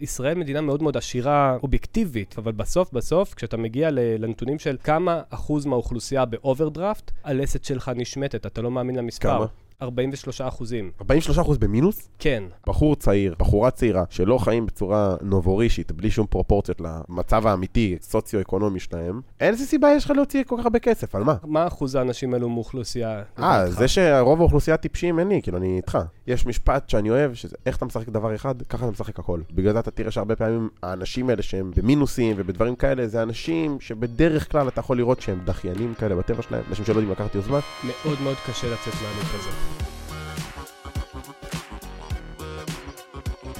ישראל מדינה מאוד מאוד עשירה אובייקטיבית, אבל בסוף בסוף, כשאתה מגיע לנתונים של כמה אחוז מהאוכלוסייה באוברדרפט, הלסת שלך נשמטת, אתה לא מאמין למספר. כמה? 43 אחוזים. 43 אחוז במינוס? כן. בחור צעיר, בחורה צעירה, שלא חיים בצורה נובורישית, בלי שום פרופורציות למצב האמיתי, סוציו-אקונומי שלהם, איזה סיבה יש לך להוציא כל כך הרבה כסף? על מה? מה אחוז האנשים האלו מאוכלוסייה? אה? זה שרוב האוכלוסייה טיפשים אין לי, כאילו, אני איתך. יש משפט שאני אוהב, שזה איך אתה משחק דבר אחד, ככה אתה משחק הכל. בגלל זה אתה תראה שהרבה פעמים האנשים האלה שהם במינוסים ובדברים כאלה, זה אנשים שבדרך כלל אתה יכול לראות שהם דחיינים כאלה בטבע שלהם, אנשים שלא יודעים לקחת יוזמה. מאוד מאוד קשה לצאת מהלוק הזה.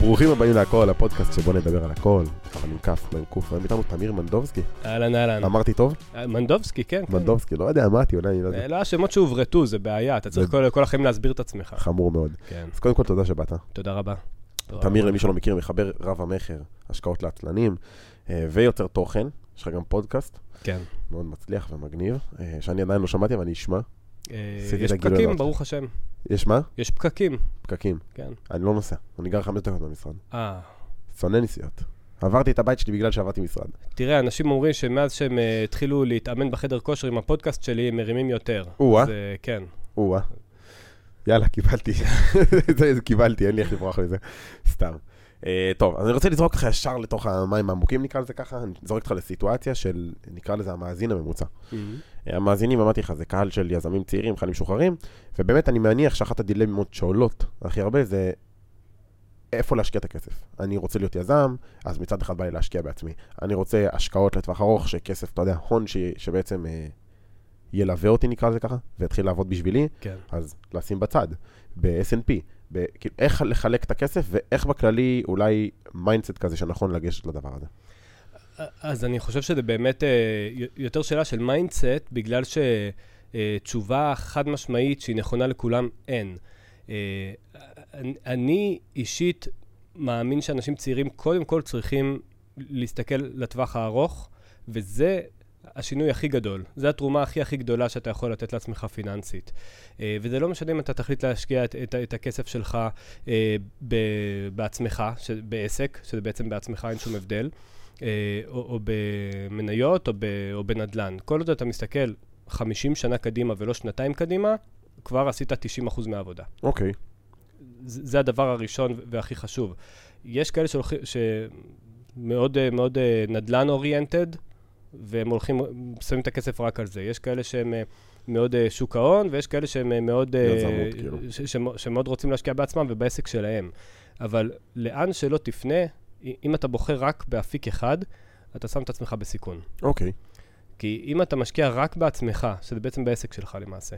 ברוכים הבאים להכל, הפודקאסט שבו נדבר על הכל, אבל עם כף, לא עם קוף, היום איתנו תמיר מנדובסקי. אהלן אהלן. אמרתי טוב? אה, מנדובסקי, כן. כן. מנדובסקי, לא יודע, אמרתי, אולי אני לא יודע. אה, לא השמות שהוברטו, זה בעיה, אתה צריך כל החיים להסביר את עצמך. חמור מאוד. כן, אז קודם כל תודה שבאת. תודה רבה. תמיר, למי שלא מכיר, מחבר רב המכר, השקעות לעצלנים, אה, ויוצר תוכן, יש לך גם פודקאסט, כן. מאוד מצליח ומגניב, שאני עדיין לא שמעתי, אבל אני אשמע. יש פקקים. ברוך השם. יש מה? יש פקקים, פקקים. כן. אני לא נוסע, אני גר חמש דקות במשרד. אה, שונא נסיעות. עברתי את הבית שלי בגלל שעברתי משרד. תראה, אנשים אומרים שמאז שהם אה, התחילו להתאמן בחדר כושר עם הפודקאסט שלי, הם מרימים יותר. או-אה. אז, אה, כן. או-אה. יאללה, קיבלתי. זה קיבלתי, אין לי איך לברוח מזה. סתם. אה, טוב, אז אני רוצה לזרוק אותך ישר לתוך המים העמוקים, נקרא לזה ככה. אני זורק אותך לסיטואציה של, נקרא לזה המאזין הממוצע. אה, המאזינים, אמרתי לך, זה קהל של יזמים צעירים, חיילים משוחררים, ובאמת אני מניח שאחת הדילמות שעולות הכי הרבה זה איפה להשקיע את הכסף. אני רוצה להיות יזם, אז מצד אחד בא לי להשקיע בעצמי. אני רוצה השקעות לטווח ארוך, שכסף, אתה יודע, הון ש, שבעצם אה, ילווה אותי, נקרא לזה ככה, ויתחיל לעבוד בשבילי, כן. אז לשים בצד, ב-S&P, ב- כאילו, איך לחלק את הכסף, ואיך בכללי אולי mindset כזה שנכון לגשת לדבר הזה. אז אני חושב שזה באמת אה, יותר שאלה של mindset, בגלל שתשובה חד משמעית שהיא נכונה לכולם, אין. אה, אני- אישית מאמין שאנשים צעירים קודם כל צריכים להסתכל לטווח הארוך, וזה השינוי הכי גדול. זו התרומה הכי הכי גדולה שאתה יכול לתת לעצמך פיננסית. אה, וזה לא משנה אם אתה תחליט להשקיע את, את, את הכסף שלך אה, ב, בעצמך, ש, בעסק, שזה בעצם בעצמך, אין שום הבדל. אה, או, או במניות או, ב, או בנדל"ן. כל עוד אתה מסתכל 50 שנה קדימה ולא שנתיים קדימה, כבר עשית 90% מהעבודה. אוקיי. זה זה הדבר הראשון והכי חשוב. יש כאלה שמאוד אה, מאוד אה, נדל"ן אוריינטד, והם הולכים, שמים את הכסף רק על זה. יש כאלה שהם אה, מאוד שוק ההון, ויש כאלה שהם מאוד... יזמות, כאילו. שמאוד רוצים להשקיע בעצמם ובעסק שלהם. אבל לאן שלא תפנה, אם אתה בוחר רק באפיק אחד, אתה שם את עצמך בסיכון. אוקיי. כי אם אתה משקיע רק בעצמך, שזה בעצם בעסק שלך למעשה,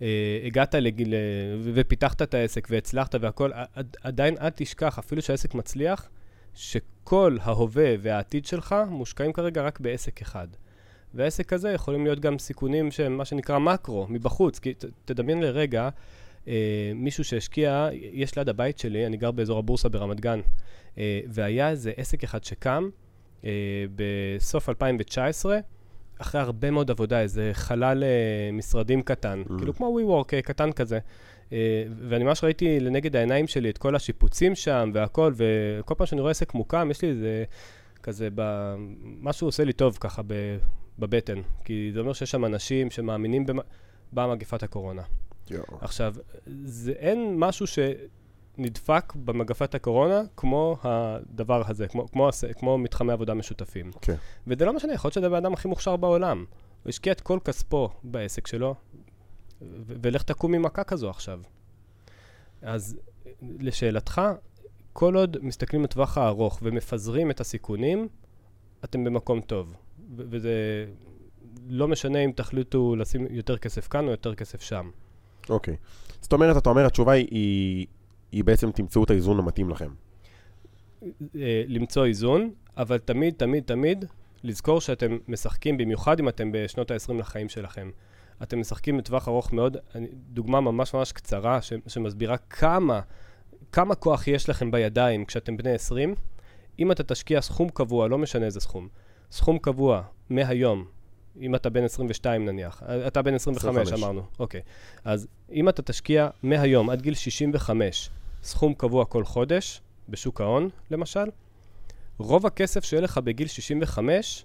והגעת לגיל... ו- ופיתחת את העסק והצלחת והכל, עד- עדיין אל תשכח, אפילו שהעסק מצליח, שכל ההווה והעתיד שלך מושקעים כרגע רק בעסק אחד. והעסק הזה יכולים להיות גם סיכונים שהם מה שנקרא מקרו, מבחוץ. כי ת- תדמיין לרגע, אה, מישהו שהשקיע, יש ליד הבית שלי, אני גר באזור הבורסה ברמת גן, אה, והיה איזה עסק אחד שקם אה, בסוף 2019, אחרי הרבה מאוד עבודה, איזה חלל אה, משרדים קטן, Mm. כאילו כמו WeWork אה, קטן כזה. אה, ואני ממש ראיתי לנגד העיניים שלי את כל השיפוצים שם והכל, וכל פעם שאני רואה עסק מוקם, יש לי איזה, כזה, ב... משהו עושה לי טוב ככה ב... בבטן, כי זה אומר שיש שם אנשים שמאמינים במה... באה מגפת הקורונה. יואו. עכשיו, זה, אין משהו שנדפק במגפת הקורונה כמו הדבר הזה, כמו, כמו, כמו מתחמי עבודה משותפים. כן. וזה לא משנה, יכול להיות שזה הבן אדם הכי מוכשר בעולם. הוא השקיע את כל כספו בעסק שלו, ו- ולך תקום ממכה כזו עכשיו. אז לשאלתך, כל עוד מסתכלים לטווח הארוך ומפזרים את הסיכונים, אתם במקום טוב. ו- וזה לא משנה אם תחליטו לשים יותר כסף כאן או יותר כסף שם. אוקיי. זאת אומרת, אתה אומר, התשובה היא- היא, היא בעצם תמצאו את האיזון המתאים לכם. אה, למצוא איזון, אבל תמיד, תמיד, תמיד לזכור שאתם משחקים, במיוחד אם אתם בשנות ה-20 לחיים שלכם. אתם משחקים לטווח ארוך מאוד, דוגמה ממש ממש קצרה ש, שמסבירה כמה, כמה כוח יש לכם בידיים כשאתם בני 20. אם אתה תשקיע סכום קבוע, לא משנה איזה סכום, סכום קבוע מהיום, אם אתה בן 22 נניח, אתה בן 25, 25. אמרנו, אוקיי. אז אם אתה תשקיע מהיום עד גיל 65 סכום קבוע כל חודש, בשוק ההון, למשל, רוב הכסף שיהיה לך בגיל 65,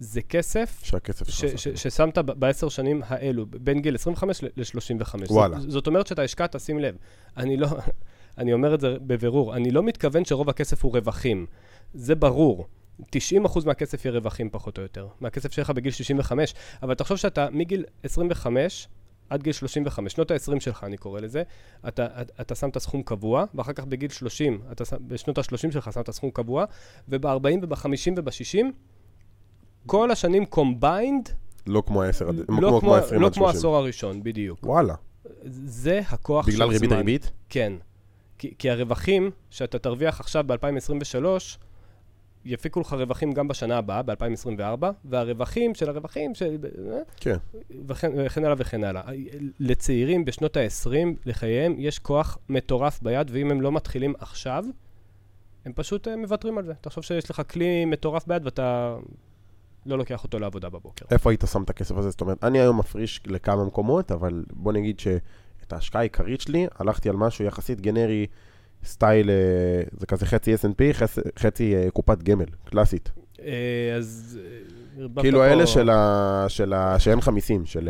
זה כסף שהכסף ש- שלך. ש- ששמת בעשר שנים האלו, בין גיל 25 ל-35. וואלה. זאת, זאת אומרת שאתה השקעת, שים לב, אני לא, אני אומר את זה בבירור, אני לא מתכוון שרוב הכסף הוא רווחים. זה ברור. 90% מהכסף יהיה רווחים פחות או יותר, מהכסף שלך בגיל 65, אבל תחשוב שאתה מגיל 25 עד גיל 35, שנות ה-20 שלך אני קורא לזה, אתה, אתה, אתה שם את הסכום קבוע, ואחר כך בגיל 30, אתה בשנות ה-30 שלך שם את הסכום קבוע, וב-40 וב-50 וב-60, כל השנים combined, לא כמו ה-10 עד... לא כמו, ה-20 לא עד כמו 30. העשור הראשון, בדיוק. וואלה. זה הכוח בגלל של ריבית זמן. ריבית? כן. כי, כי הרווחים שאתה תרוויח עכשיו ב-2023, יפיקו לך רווחים גם בשנה הבאה, ב-2024, והרווחים של הרווחים, של... אה, כן. וכן, וכן הלאה וכן הלאה. לצעירים בשנות ה-20 לחייהם יש כוח מטורף ביד, ואם הם לא מתחילים עכשיו, הם פשוט אה, מוותרים על זה. תחשוב שיש לך כלי מטורף ביד ואתה לא לוקח אותו לעבודה בבוקר. איפה היית שם את הכסף הזה? זאת אומרת, אני היום מפריש לכמה מקומות, אבל בוא נגיד שאת ההשקעה העיקרית שלי, הלכתי על משהו יחסית גנרי, סטייל, אה, זה כזה חצי S&P, חצי, אה, קופת גמל, קלאסית. אה, אז... כאילו האלה של ה... של ה... שאין לך מיסים, של...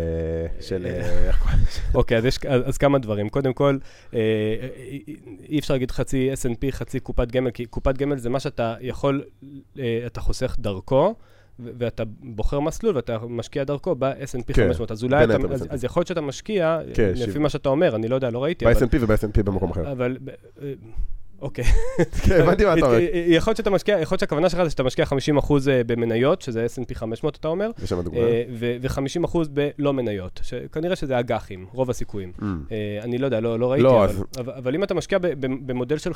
של... אוקיי, אז יש אז, כמה דברים. קודם כל, אי- אפשר להגיד חצי S&P, חצי קופת גמל, כי קופת גמל זה מה שאתה יכול, אתה חוסך דרכו, ואתה בוחר מסלול ואתה משקיע דרכו ב-S&P כן, 500. אז אולי אתה, אז. אז יכול להיות שאתה משקיע, כן, לפי שבע. מה שאתה אומר, אני לא יודע, לא ראיתי. ב-S&P וב-S&P במקום אחר. אבל... אה, אוקיי. כן, הבנתי מה אתה אומר. יכול להיות שאתה משקיע, יכול להיות שהכוונה שלך זה שאתה משקיע 50% במניות, שזה S&P 500, אתה אומר, יש שם דוגמא. אה, ו-50% בלא מניות, שכנראה שזה אג"חים, רוב הסיכויים. Mm. אה, אני לא יודע, לא, לא ראיתי, לא, אבל, אז- אבל, אם אתה משקיע במודל של 50-50,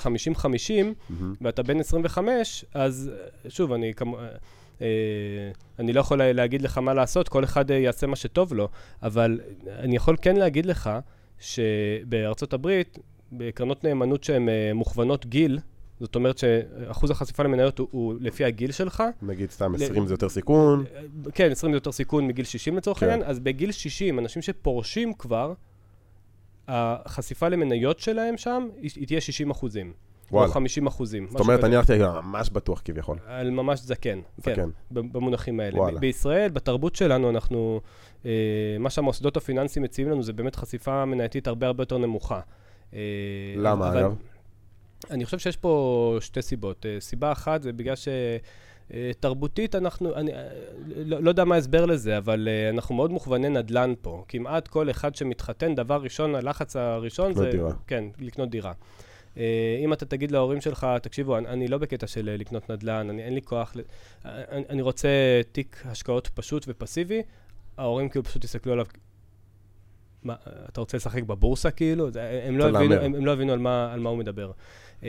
מהמם. ואתה בן 25, אז אה, שוב, אני, כמו, אה, אה, אני לא יכול לה- להגיד לך מה לעשות, כל אחד אה, יעשה מה שטוב לו, אבל אני יכול כן להגיד לך שבארצות הברית, בקרנות נאמנות שהן אה, מוכוונות גיל, זאת אומרת שאחוז החשיפה למניות הוא, הוא לפי הגיל שלך, נגיד סתם ל- 20 זה יותר סיכון. אה, כן, 20 זה יותר סיכון מגיל 60 לצורך כן. העניין, אז בגיל 60, אנשים שפורשים כבר, החשיפה למניות שלהם שם, היא תהיה 60 אחוזים. או וואלה. 50 אחוזים. זאת אומרת, אני הלכתי ממש בטוח כביכול. על ממש זקן, כן, זקן. ב- במונחים האלה. וואלה. בישראל, בתרבות שלנו, אנחנו, אה, מה שהמוסדות הפיננסיים מציעים לנו זה באמת חשיפה מנייתית הרבה הרבה יותר נמוכה. אה, למה, אבל אגב? אני חושב שיש פה שתי סיבות. אה, סיבה אחת זה בגלל ש... אה, תרבותית אנחנו, אני אה, לא, לא יודע מה ההסבר לזה, אבל uh, אנחנו מאוד מוכווני נדל"ן פה. כמעט כל אחד שמתחתן, דבר ראשון, הלחץ הראשון לקנות זה... דירה. כן, לקנות דירה. Uh, אם אתה תגיד להורים שלך, תקשיבו, אני, אני לא בקטע של אה, לקנות נדל"ן, אני, אין לי כוח, ל... אני, אני רוצה תיק השקעות פשוט ופסיבי, ההורים כאילו פשוט יסתכלו עליו, מה, אתה רוצה לשחק בבורסה כאילו? זה, הם, לא הבינו. הם, הם לא הבינו על מה, על מה הוא מדבר. Uh,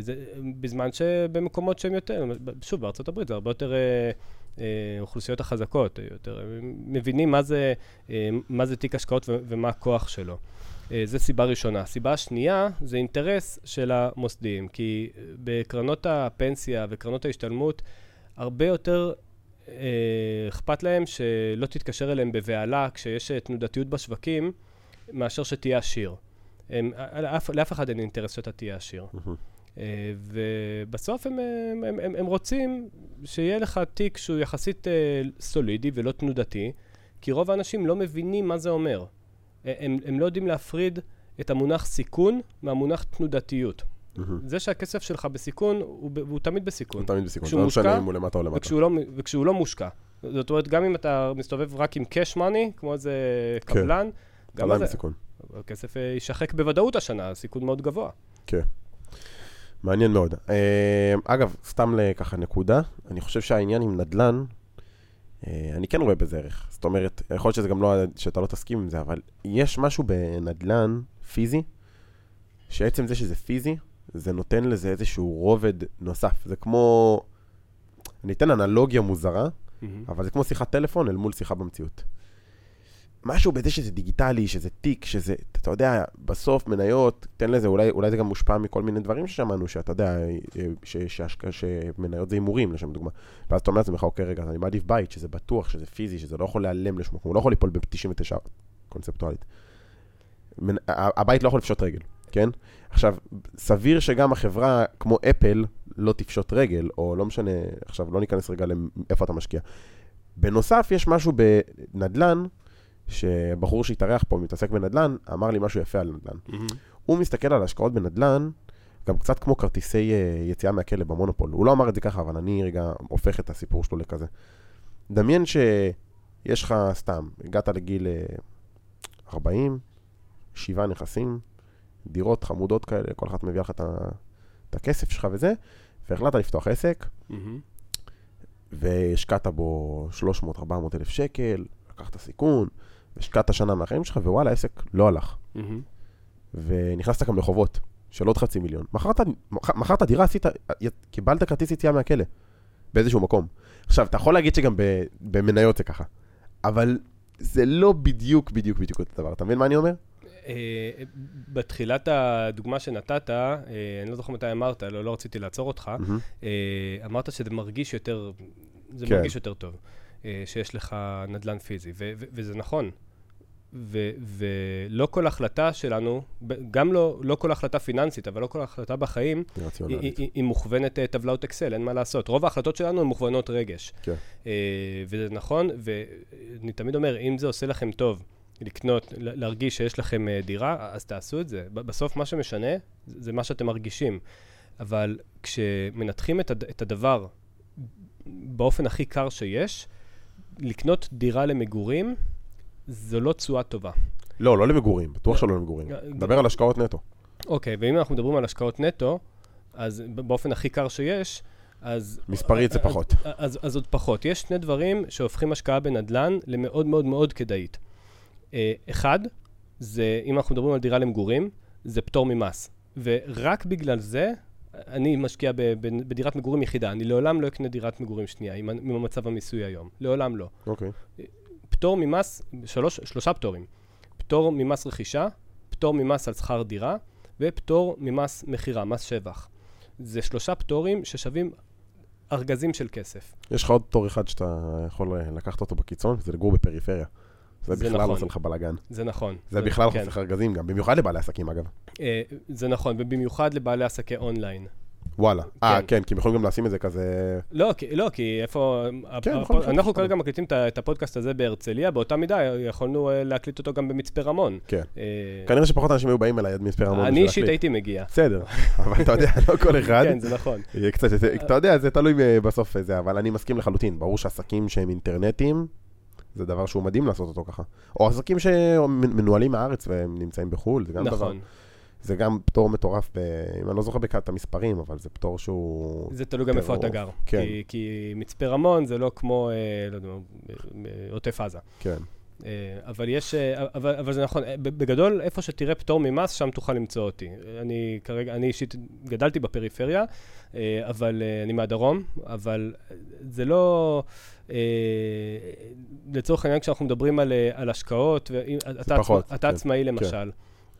זה, בזמן שבמקומות שהם יותר, שוב, בארצות הברית זה הרבה יותר uh, uh, אוכלוסיות החזקות, יותר הם מבינים מה זה, uh, מה זה תיק השקעות ו- ומה הכוח שלו. Uh, זו סיבה ראשונה. סיבה שנייה זה אינטרס של המוסדיים, כי אה, בקרנות הפנסיה וקרנות ההשתלמות, הרבה יותר uh, אכפת להם שלא תתקשר אליהם בבהלה כשיש אה, תנודתיות בשווקים, מאשר שתהיה עשיר. הם, לאף, לאף אחד אין אינטרס שאתה תהיה עשיר. אה, ובסוף הם, הם, הם, הם, הם רוצים שיהיה לך תיק שהוא יחסית אה, סולידי ולא תנודתי, כי רוב האנשים לא מבינים מה זה אומר. אה, הם, הם לא יודעים להפריד את המונח סיכון מהמונח תנודתיות. מהמם. זה שהכסף שלך בסיכון, הוא, ב- הוא תמיד בסיכון. הוא תמיד בסיכון, כשהוא לא משנה אם הוא למטה או למטה. וכשהוא לא, וכשהוא לא מושקע. זאת אומרת, גם אם אתה מסתובב רק עם cash money, כמו איזה כן. קבלן, גם עדיין זה, בסיכון. הכסף אה, יישחק בוודאות השנה, סיכון מאוד גבוה. מעניין מאוד. אה, אגב, סתם לככה נקודה, אני חושב שהעניין עם נדל"ן, אני כן רואה בזה ערך. זאת אומרת, יכול להיות שזה גם לא, שאתה לא תסכים עם זה, אבל יש משהו בנדל"ן פיזי, שעצם זה שזה פיזי, זה נותן לזה איזשהו רובד נוסף. זה כמו, אני אתן אנלוגיה מוזרה, אבל זה כמו שיחת טלפון אל מול שיחה במציאות. משהו בזה שזה דיגיטלי, שזה תיק, שזה, אתה יודע, בסוף מניות, תן לזה, אולי, אולי זה גם מושפע מכל מיני דברים ששמענו, שאתה יודע, ש, שהשק- שמניות זה הימורים, לשם דוגמה. ואז אתה אומר לעצמך, אוקיי, רגע, אני מעדיף בית, שזה בטוח, שזה פיזי, שזה לא יכול להיעלם לשום מקום, הוא לא יכול ליפול ב-99 קונספטואלית. מנ- הבית לא יכול לפשוט רגל. כן? עכשיו, סביר שגם החברה כמו אפל לא תפשוט רגל, או לא משנה, עכשיו לא ניכנס רגע לאיפה אתה משקיע. בנוסף, יש משהו בנדל"ן, שבחור שהתארח פה, מתעסק בנדל"ן, אמר לי משהו יפה על נדל"ן. מהמם. הוא מסתכל על השקעות בנדל"ן, גם קצת כמו כרטיסי אה, יציאה מהכלא במונופול. הוא לא אמר את זה ככה, אבל אני רגע הופך את הסיפור שלו לכזה. דמיין שיש לך, סתם, הגעת לגיל אה, 40, שבעה נכסים, דירות חמודות כאלה, כל אחת מביאה לך את את הכסף שלך וזה, והחלטת לפתוח עסק, מהמם. והשקעת בו 300-400 אלף שקל, לקחת סיכון, השקעת שנה מהחיים שלך, ווואלה, העסק לא הלך. מהמם. ונכנסת גם לחובות של עוד חצי מיליון. מכרת, מכ- מכרת דירה, עשית, קיבלת כרטיס יציאה מהכלא באיזשהו מקום. עכשיו, אתה יכול להגיד שגם במניות זה ככה, אבל זה לא בדיוק, בדיוק, בדיוק אותו דבר. אתה מבין מה אני אומר? אה, בתחילת הדוגמה שנתת, אה, אני לא זוכר מתי אמרת, לא, לא רציתי לעצור אותך. אה, אמרת שזה מרגיש יותר, זה כן. מרגיש יותר טוב, שיש לך נדל"ן פיזי, ו- ו- וזה נכון. ו- ולא כל החלטה שלנו, גם לא, לא כל החלטה פיננסית, אבל לא כל החלטה בחיים, היא היא. היא, מוכוונת אה, טבלאות אקסל, אין מה לעשות. רוב ההחלטות שלנו הן מוכוונות רגש. כן. אה, וזה נכון, ואני תמיד אומר, אם זה עושה לכם טוב לקנות, להרגיש שיש לכם אה, דירה, אז תעשו את זה. בסוף מה שמשנה זה מה שאתם מרגישים. אבל כשמנתחים את, הד- את הדבר באופן הכי קר שיש, לקנות דירה למגורים, זו לא תשואה טובה. לא, לא למגורים, בטוח שלא למגורים. אה, דבר על השקעות נטו. אוקיי, ואם אנחנו מדברים על השקעות נטו, אז באופן הכי קר שיש, אז... מספרית זה אז- פחות. אז, אז עוד פחות. יש שני דברים שהופכים השקעה בנדל"ן למאוד מאוד מאוד כדאית. אה, אחד, זה, אם אנחנו מדברים על דירה למגורים, זה פטור ממס. ורק בגלל זה, אני משקיע בדירת מגורים יחידה. אני לעולם לא אקנה דירת מגורים שנייה, עם, עם המצב המיסוי היום. לעולם לא. אוקיי. פטור ממס, שלוש, שלושה פטורים. פטור ממס רכישה, פטור ממס על שכר דירה, ופטור ממס מכירה, מס שבח. זה שלושה פטורים ששווים ארגזים של כסף. יש לך עוד תור אחד שאתה יכול אה, לקחת אותו בקיצון, זה לגור בפריפריה. זה זה בכלל נכון. עושה לך בלאגן. זה נכון. זה בכלל כן. חוסך ארגזים גם, במיוחד לבעלי עסקים אגב. אה, זה נכון, ובמיוחד לבעלי עסקי אונליין. וואלה. אה, כן. כן, כי הם יכולים גם לשים את זה כזה... לא, כי, לא, כי איפה... כן, הפ- נכון, נכון, אנחנו נכון. כרגע מקליטים את הפודקאסט הזה בהרצליה, באותה מידה יכולנו אה, להקליט אותו גם במצפה רמון. כן. אה, כנראה שפחות אנשים היו באים אליי עד מספר המון. אני אישית. הייתי מגיע. בסדר, אבל אתה יודע, לא כל אחד. כן, זה נכון. קצת, יותר- אתה יודע, זה תלוי אה, בסוף זה, אבל אני מסכים לחלוטין. ברור שעסקים שהם אינטרנטיים, זה דבר שהוא מדהים לעשות אותו ככה. או עסקים שמנוהלים מהארץ והם נמצאים בחו"ל, זה גם דבר. נכון. זה גם פטור מטורף, ב... אם אני לא זוכר בכלל את המספרים, אבל זה פטור שהוא... זה תלוי גם איפה אתה. גר. כן. כי, כי מצפה רמון זה לא כמו, אה, לא יודע, עוטף עזה. כן. אה, אבל יש, אה, אבל, אבל זה נכון, אה, בגדול, איפה שתראה פטור ממס, שם תוכל למצוא אותי. אני כרגע, אני אישית גדלתי בפריפריה, אה, אבל אה, אני מהדרום, אבל זה לא, אה, לצורך העניין, כשאנחנו מדברים על, אה, על השקעות, ואם- אתה, עצמא, אתה כן, עצמאי למשל,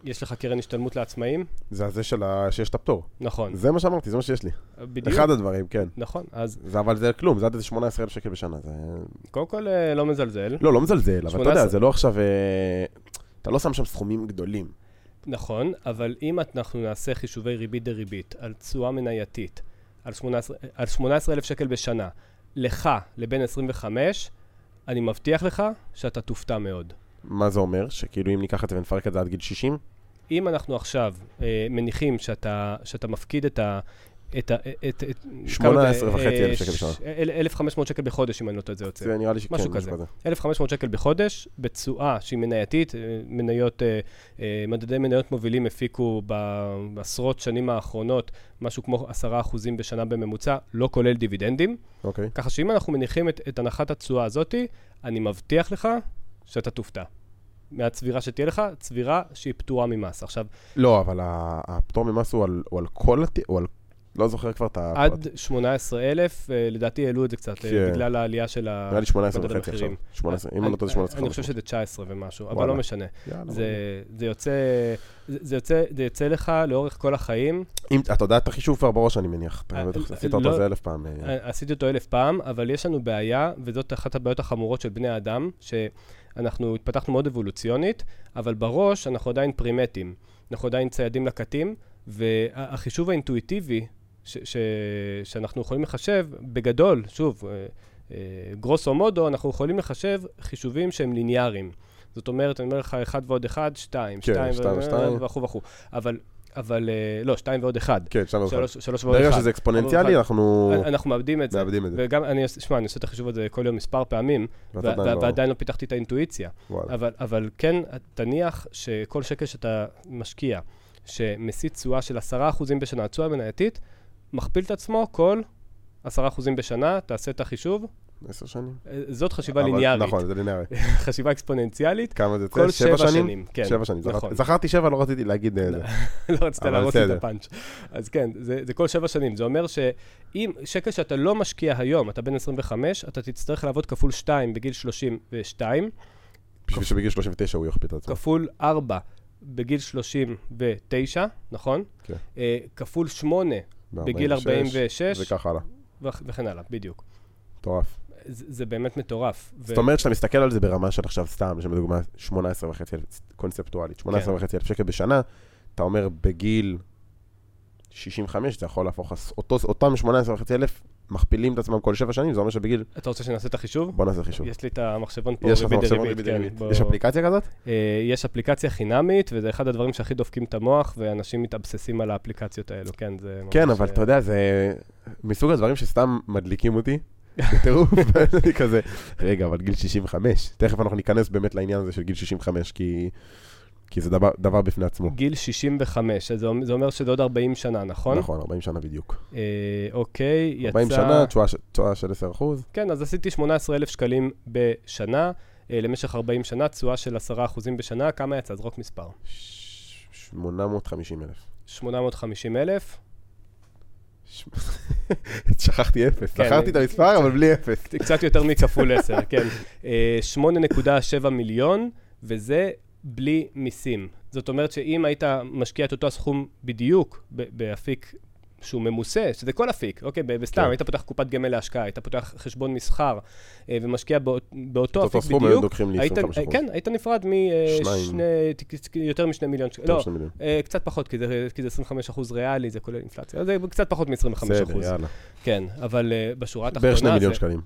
יש לך קרן השתלמות לעצמאים? זה הזה של ה... שיש את הפטור. נכון, זה מה שאמרתי, זה מה שיש לי. בדיוק. אחד הדברים, כן. נכון, אז זה, אבל זה כלום, זה עד איזה 18,000 שקל בשנה. זה... קודם כל אה, לא מזלזל. לא, לא מזלזל, אבל אתה 18. יודע, זה לא עכשיו... אה, אתה לא שם שם סכומים גדולים. נכון, אבל אם אנחנו נעשה חישובי ריבית דריבית על תשואה מנייתית, על 18 על 18,000 שקל בשנה, לך לבין 25, אני מבטיח לך שאתה תופתע מאוד. מה זה אומר? שכאילו אם ניקח את זה ונפרק את זה עד גיל 60? אם אנחנו עכשיו אה, מניחים שאתה, שאתה מפקיד את ה... את ה... את, את, 18 וחצי אה, אלף שקל בשנה. ש- אל- 1,500 שקל בחודש, אם אני לא טועה, זה יוצא. זה נראה לי שכן, משהו כזה. 1,500 שקל בחודש, בתשואה שהיא מנייתית, אה, מניות, אה, אה, מדדי מניות מובילים הפיקו בעשרות שנים האחרונות משהו כמו 10% בשנה בממוצע, לא כולל דיבידנדים. אוקיי. ככה שאם אנחנו מניחים את, הנחת התשואה הזאתי, אני מבטיח לך שאתה תופתע. מהצבירה שתהיה לך, צבירה שהיא פטורה ממס. עכשיו, לא, אבל הפטור ממס הוא על- הוא על כל... הת- הוא על... לא זוכר כבר את ה... עד 18,000, אה, לדעתי העלו את זה קצת, אה, כן. בגלל העלייה של ה... נראה לי 18 מדד וחצי עכשיו. המחירים. 18, אם אני לא טועה זה 18 אני חושב שזה 19 ומשהו, אבל וואלה. לא משנה. יאללה, זה, זה יוצא, זה, זה יוצא, זה יוצא לך לאורך כל החיים. אם, אתה יודע את החישוב כבר בראש, אני מניח. אתה אה, בטח אה, עשית אותו לא. איזה אלף פעם. אה, אה, עשיתי אותו אלף פעם, אבל יש לנו בעיה, וזאת אחת הבעיות החמורות של בני האדם, שאנחנו התפתחנו מאוד אבולוציונית, אבל בראש אנחנו עדיין פרימטים. אנחנו עדיין ציידים לקטים, והחישוב האינטואיטיבי ש- ש- שאנחנו יכולים לחשב, בגדול, שוב, אה, אה, גרוסו מודו, אנחנו יכולים לחשב חישובים שהם ליניאריים. זאת אומרת, אני אומר לך, 1 ועוד 1, 2, כן, 2 שתיים ושתיים. וכו' וכו'. אבל, אבל, אה, לא, 2 ועוד 1. כן, שם אחד. 3 ועוד 1. ברגע שזה אקספוננציאלי, אנחנו אנחנו מאבדים את זה. מאבדים את זה. וגם, אני שמע, אני עושה את החישוב הזה כל יום מספר פעמים, לא- ועדיין לא פיתחתי את האינטואיציה. אבל, אבל כן, תניח שכל שקל שאתה משקיע, שמסיט תשואה של 10% בשנה, התשואה המנייתית, מכפיל את עצמו כל 10% בשנה, תעשה את החישוב, עשר שנים. אה, זאת חשיבה אבל- ליניארית. נכון, זה ליניארי. חשיבה אקספוננציאלית, כמה זה יוצא? שבע שנים? שנים. כן, שבע שנים. זכרתי- נכון. זכרתי שבע, לא רציתי להגיד אה, זה. לא רצית להרוס את. הפאנץ'. אז כן, זה, זה כל שבע שנים. זה אומר שאם שקל שאתה לא משקיע היום, אתה בן 25, אתה תצטרך לעבוד כפול 2 בגיל 32, בשביל שבגיל 39 הוא יכפיל את עצמו. כפול 4 בגיל 39, נכון? כן. אה, כפול 8 בגיל 46, וכך הלאה. וכ- וכן הלאה, בדיוק. מטורף. זה, באמת מטורף. זאת אומרת שאתה מסתכל על זה ברמה של עכשיו סתם, לשם דוגמה 18 וחצי אלף, קונספטואלית, 18 כן. וחצי אלף שקל בשנה, אתה אומר בגיל 65 זה יכול להפוך, אותו, אותם 18 וחצי אלף מכפילים את עצמם כל שבע שנים, זה אומר שבגיל, אתה רוצה שנעשה את החישוב? בוא נעשה חישוב. יש לי את המחשבון פה, יש לך ריבית דריבית, ריבית כן, דריבית. יש אפליקציה כזאת? אה, יש אפליקציה חינמית, וזה אחד הדברים שהכי דופקים את המוח, ואנשים מתאבססים על האפליקציות האלו, כן, זה. כן, אבל אה, אתה יודע, זה מסוג הדברים שסתם מדליקים אותי. בטירוף, ואני כזה, רגע, אבל גיל 65, תכף אנחנו ניכנס באמת לעניין הזה של גיל 65, כי, כי זה דבר, דבר בפני עצמו. גיל 65, אז זה זה אומר שזה עוד 40 שנה, נכון? נכון, 40 שנה בדיוק. אה, אוקיי, יצא... 40 שנה, תשואה של 10 אחוז. כן, אז עשיתי 18,000 שקלים בשנה, אה, למשך 40 שנה, תשואה של 10% בשנה, כמה יצא? זרוק מספר. 850 אלף. 850,000, שכחתי אפס, כן, זכרתי את המספר, אבל בלי אפס. קצת יותר מכפול 10, כן. אה, 8.7 מיליון, וזה בלי מיסים. זאת אומרת שאם היית משקיע את אותו הסכום בדיוק באפיק שהוא ממוסה, שזה כל אפיק, אוקיי? בסתם, כן. היית פותח קופת גמל להשקעה, היית פותח חשבון מסחר, אה, ומשקיע באות- באותו אותו אפיק בדיוק, היית, 25 אחוז. כן, היית נפרד. מיותר משני מיליון שקלים. לא, מיליון. אה, קצת פחות, כי זה, כי זה 25 אחוז ריאלי, זה כולל אינפלציה. זה קצת פחות מ-25 בסדר, אחוז. יאללה. כן, אבל בשורה התחתונה... בערך 2 מיליון שקלים.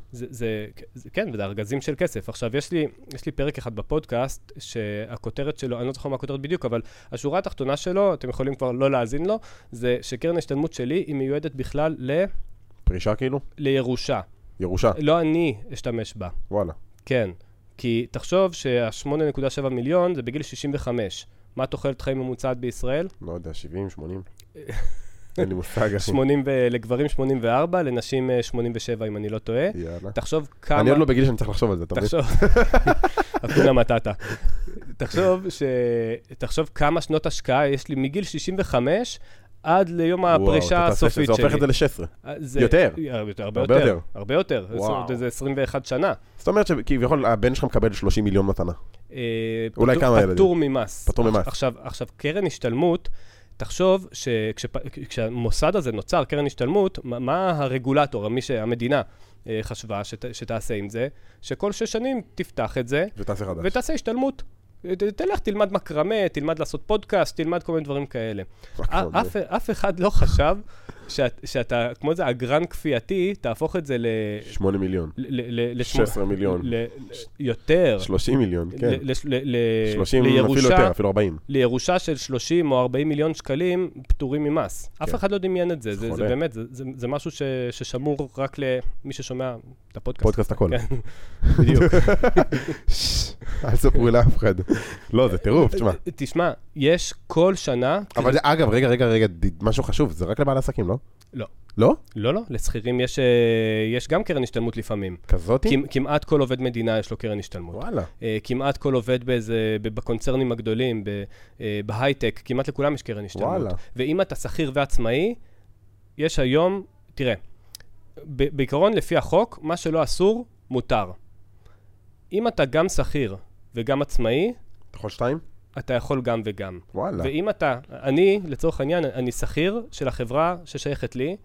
כן, וזה ארגזים של כסף. עכשיו, יש לי, יש לי פרק אחד בפודקאסט, שהכותרת שלו, אני לא זוכר מה הכותרת בדיוק, אבל השורה התחתונה שלו, אתם יכולים כבר לא להאזין לו, זה שקרן ההשתלמות שלי היא מיועדת בכלל ל, פרישה כאילו? לירושה. ירושה. לא אני אשתמש בה, וואלה. כן. כי תחשוב שה-8.7 מיליון זה בגיל 65. מה תוחלת חיים ממוצעת בישראל? לא יודע, 70, 80? אין לי מושג, אחי. 80 ו... לגברים 84, לנשים אה, 87, אם אני לא טועה. יאללה. תחשוב כמה... אני עוד לא בגיל שאני צריך לחשוב על זה, אתה מבין? תחשוב, אקונה מטאטה. תחשוב ש... תחשוב כמה שנות השקעה יש לי מגיל 65 עד ליום וואו, הפרישה תעשה- הסופית זה שלי. הופך את זה ל-16. זה- יותר. יותר, הרבה יותר. הרבה יותר. וואו. זה- זה 21 שנה. זאת אומרת שכביכול הבן שלך מקבל 30 מיליון מתנה. אה, אולי פטור- כמה ילדים? פטור ממס. פטור ממס. עכשיו, עכשיו, קרן השתלמות, תחשוב שכשהמוסד הזה נוצר, קרן השתלמות, מה- מה הרגולטור, מי שהמדינה אה, חשבה שת, שתעשה עם זה? שכל שש שנים תפתח את זה, ותעשה חדש. ותעשה השתלמות. תלך, תלמד מקרמה, תלמד לעשות פודקאסט, תלמד כל מיני דברים כאלה. א- אף, אף אחד לא חשב שאת, שאתה, כמו איזה אגרן כפייתי, תהפוך את זה ל... 8 מיליון. ל- ל- ל- 16 מיליון. ל- יותר. 30 מיליון, כן. ל- ל- ל- 30 אפילו לירושה- יותר, אפילו 40. לירושה של 30 או 40 מיליון שקלים פטורים ממס. אף כן. אחד לא דמיין את זה. זה, זה. באמת, זה, זה, זה משהו ש, ששמור רק למי ששומע את הפודקאסט. פודקאסט הכל. כן, בדיוק. אל תספרו לאף אחד. לא, זה טירוף, תשמע. תשמע, יש כל שנה... אבל זה- אגב, רגע, רגע, רגע, משהו חשוב, זה רק לבעלי עסקים, לא? לא. לא? לא, לא, לשכירים יש, אה, יש גם קרן השתלמות לפעמים. כזאתי? כמ- כמעט כל עובד מדינה יש לו קרן השתלמות. וואלה. אה, כמעט כל עובד באיזה, בקונצרנים הגדולים, ב- אה, בהייטק, כמעט לכולם יש קרן השתלמות. וואלה. ואם אתה שכיר ועצמאי, יש היום, תראה, ב- בעיקרון לפי החוק, מה שלא אסור, מותר. אם אתה גם שכיר וגם עצמאי, אתה יכול שתיים? אתה יכול גם וגם. וואלה. ואם אתה, אני, לצורך העניין, אני שכיר של החברה ששייכת לי,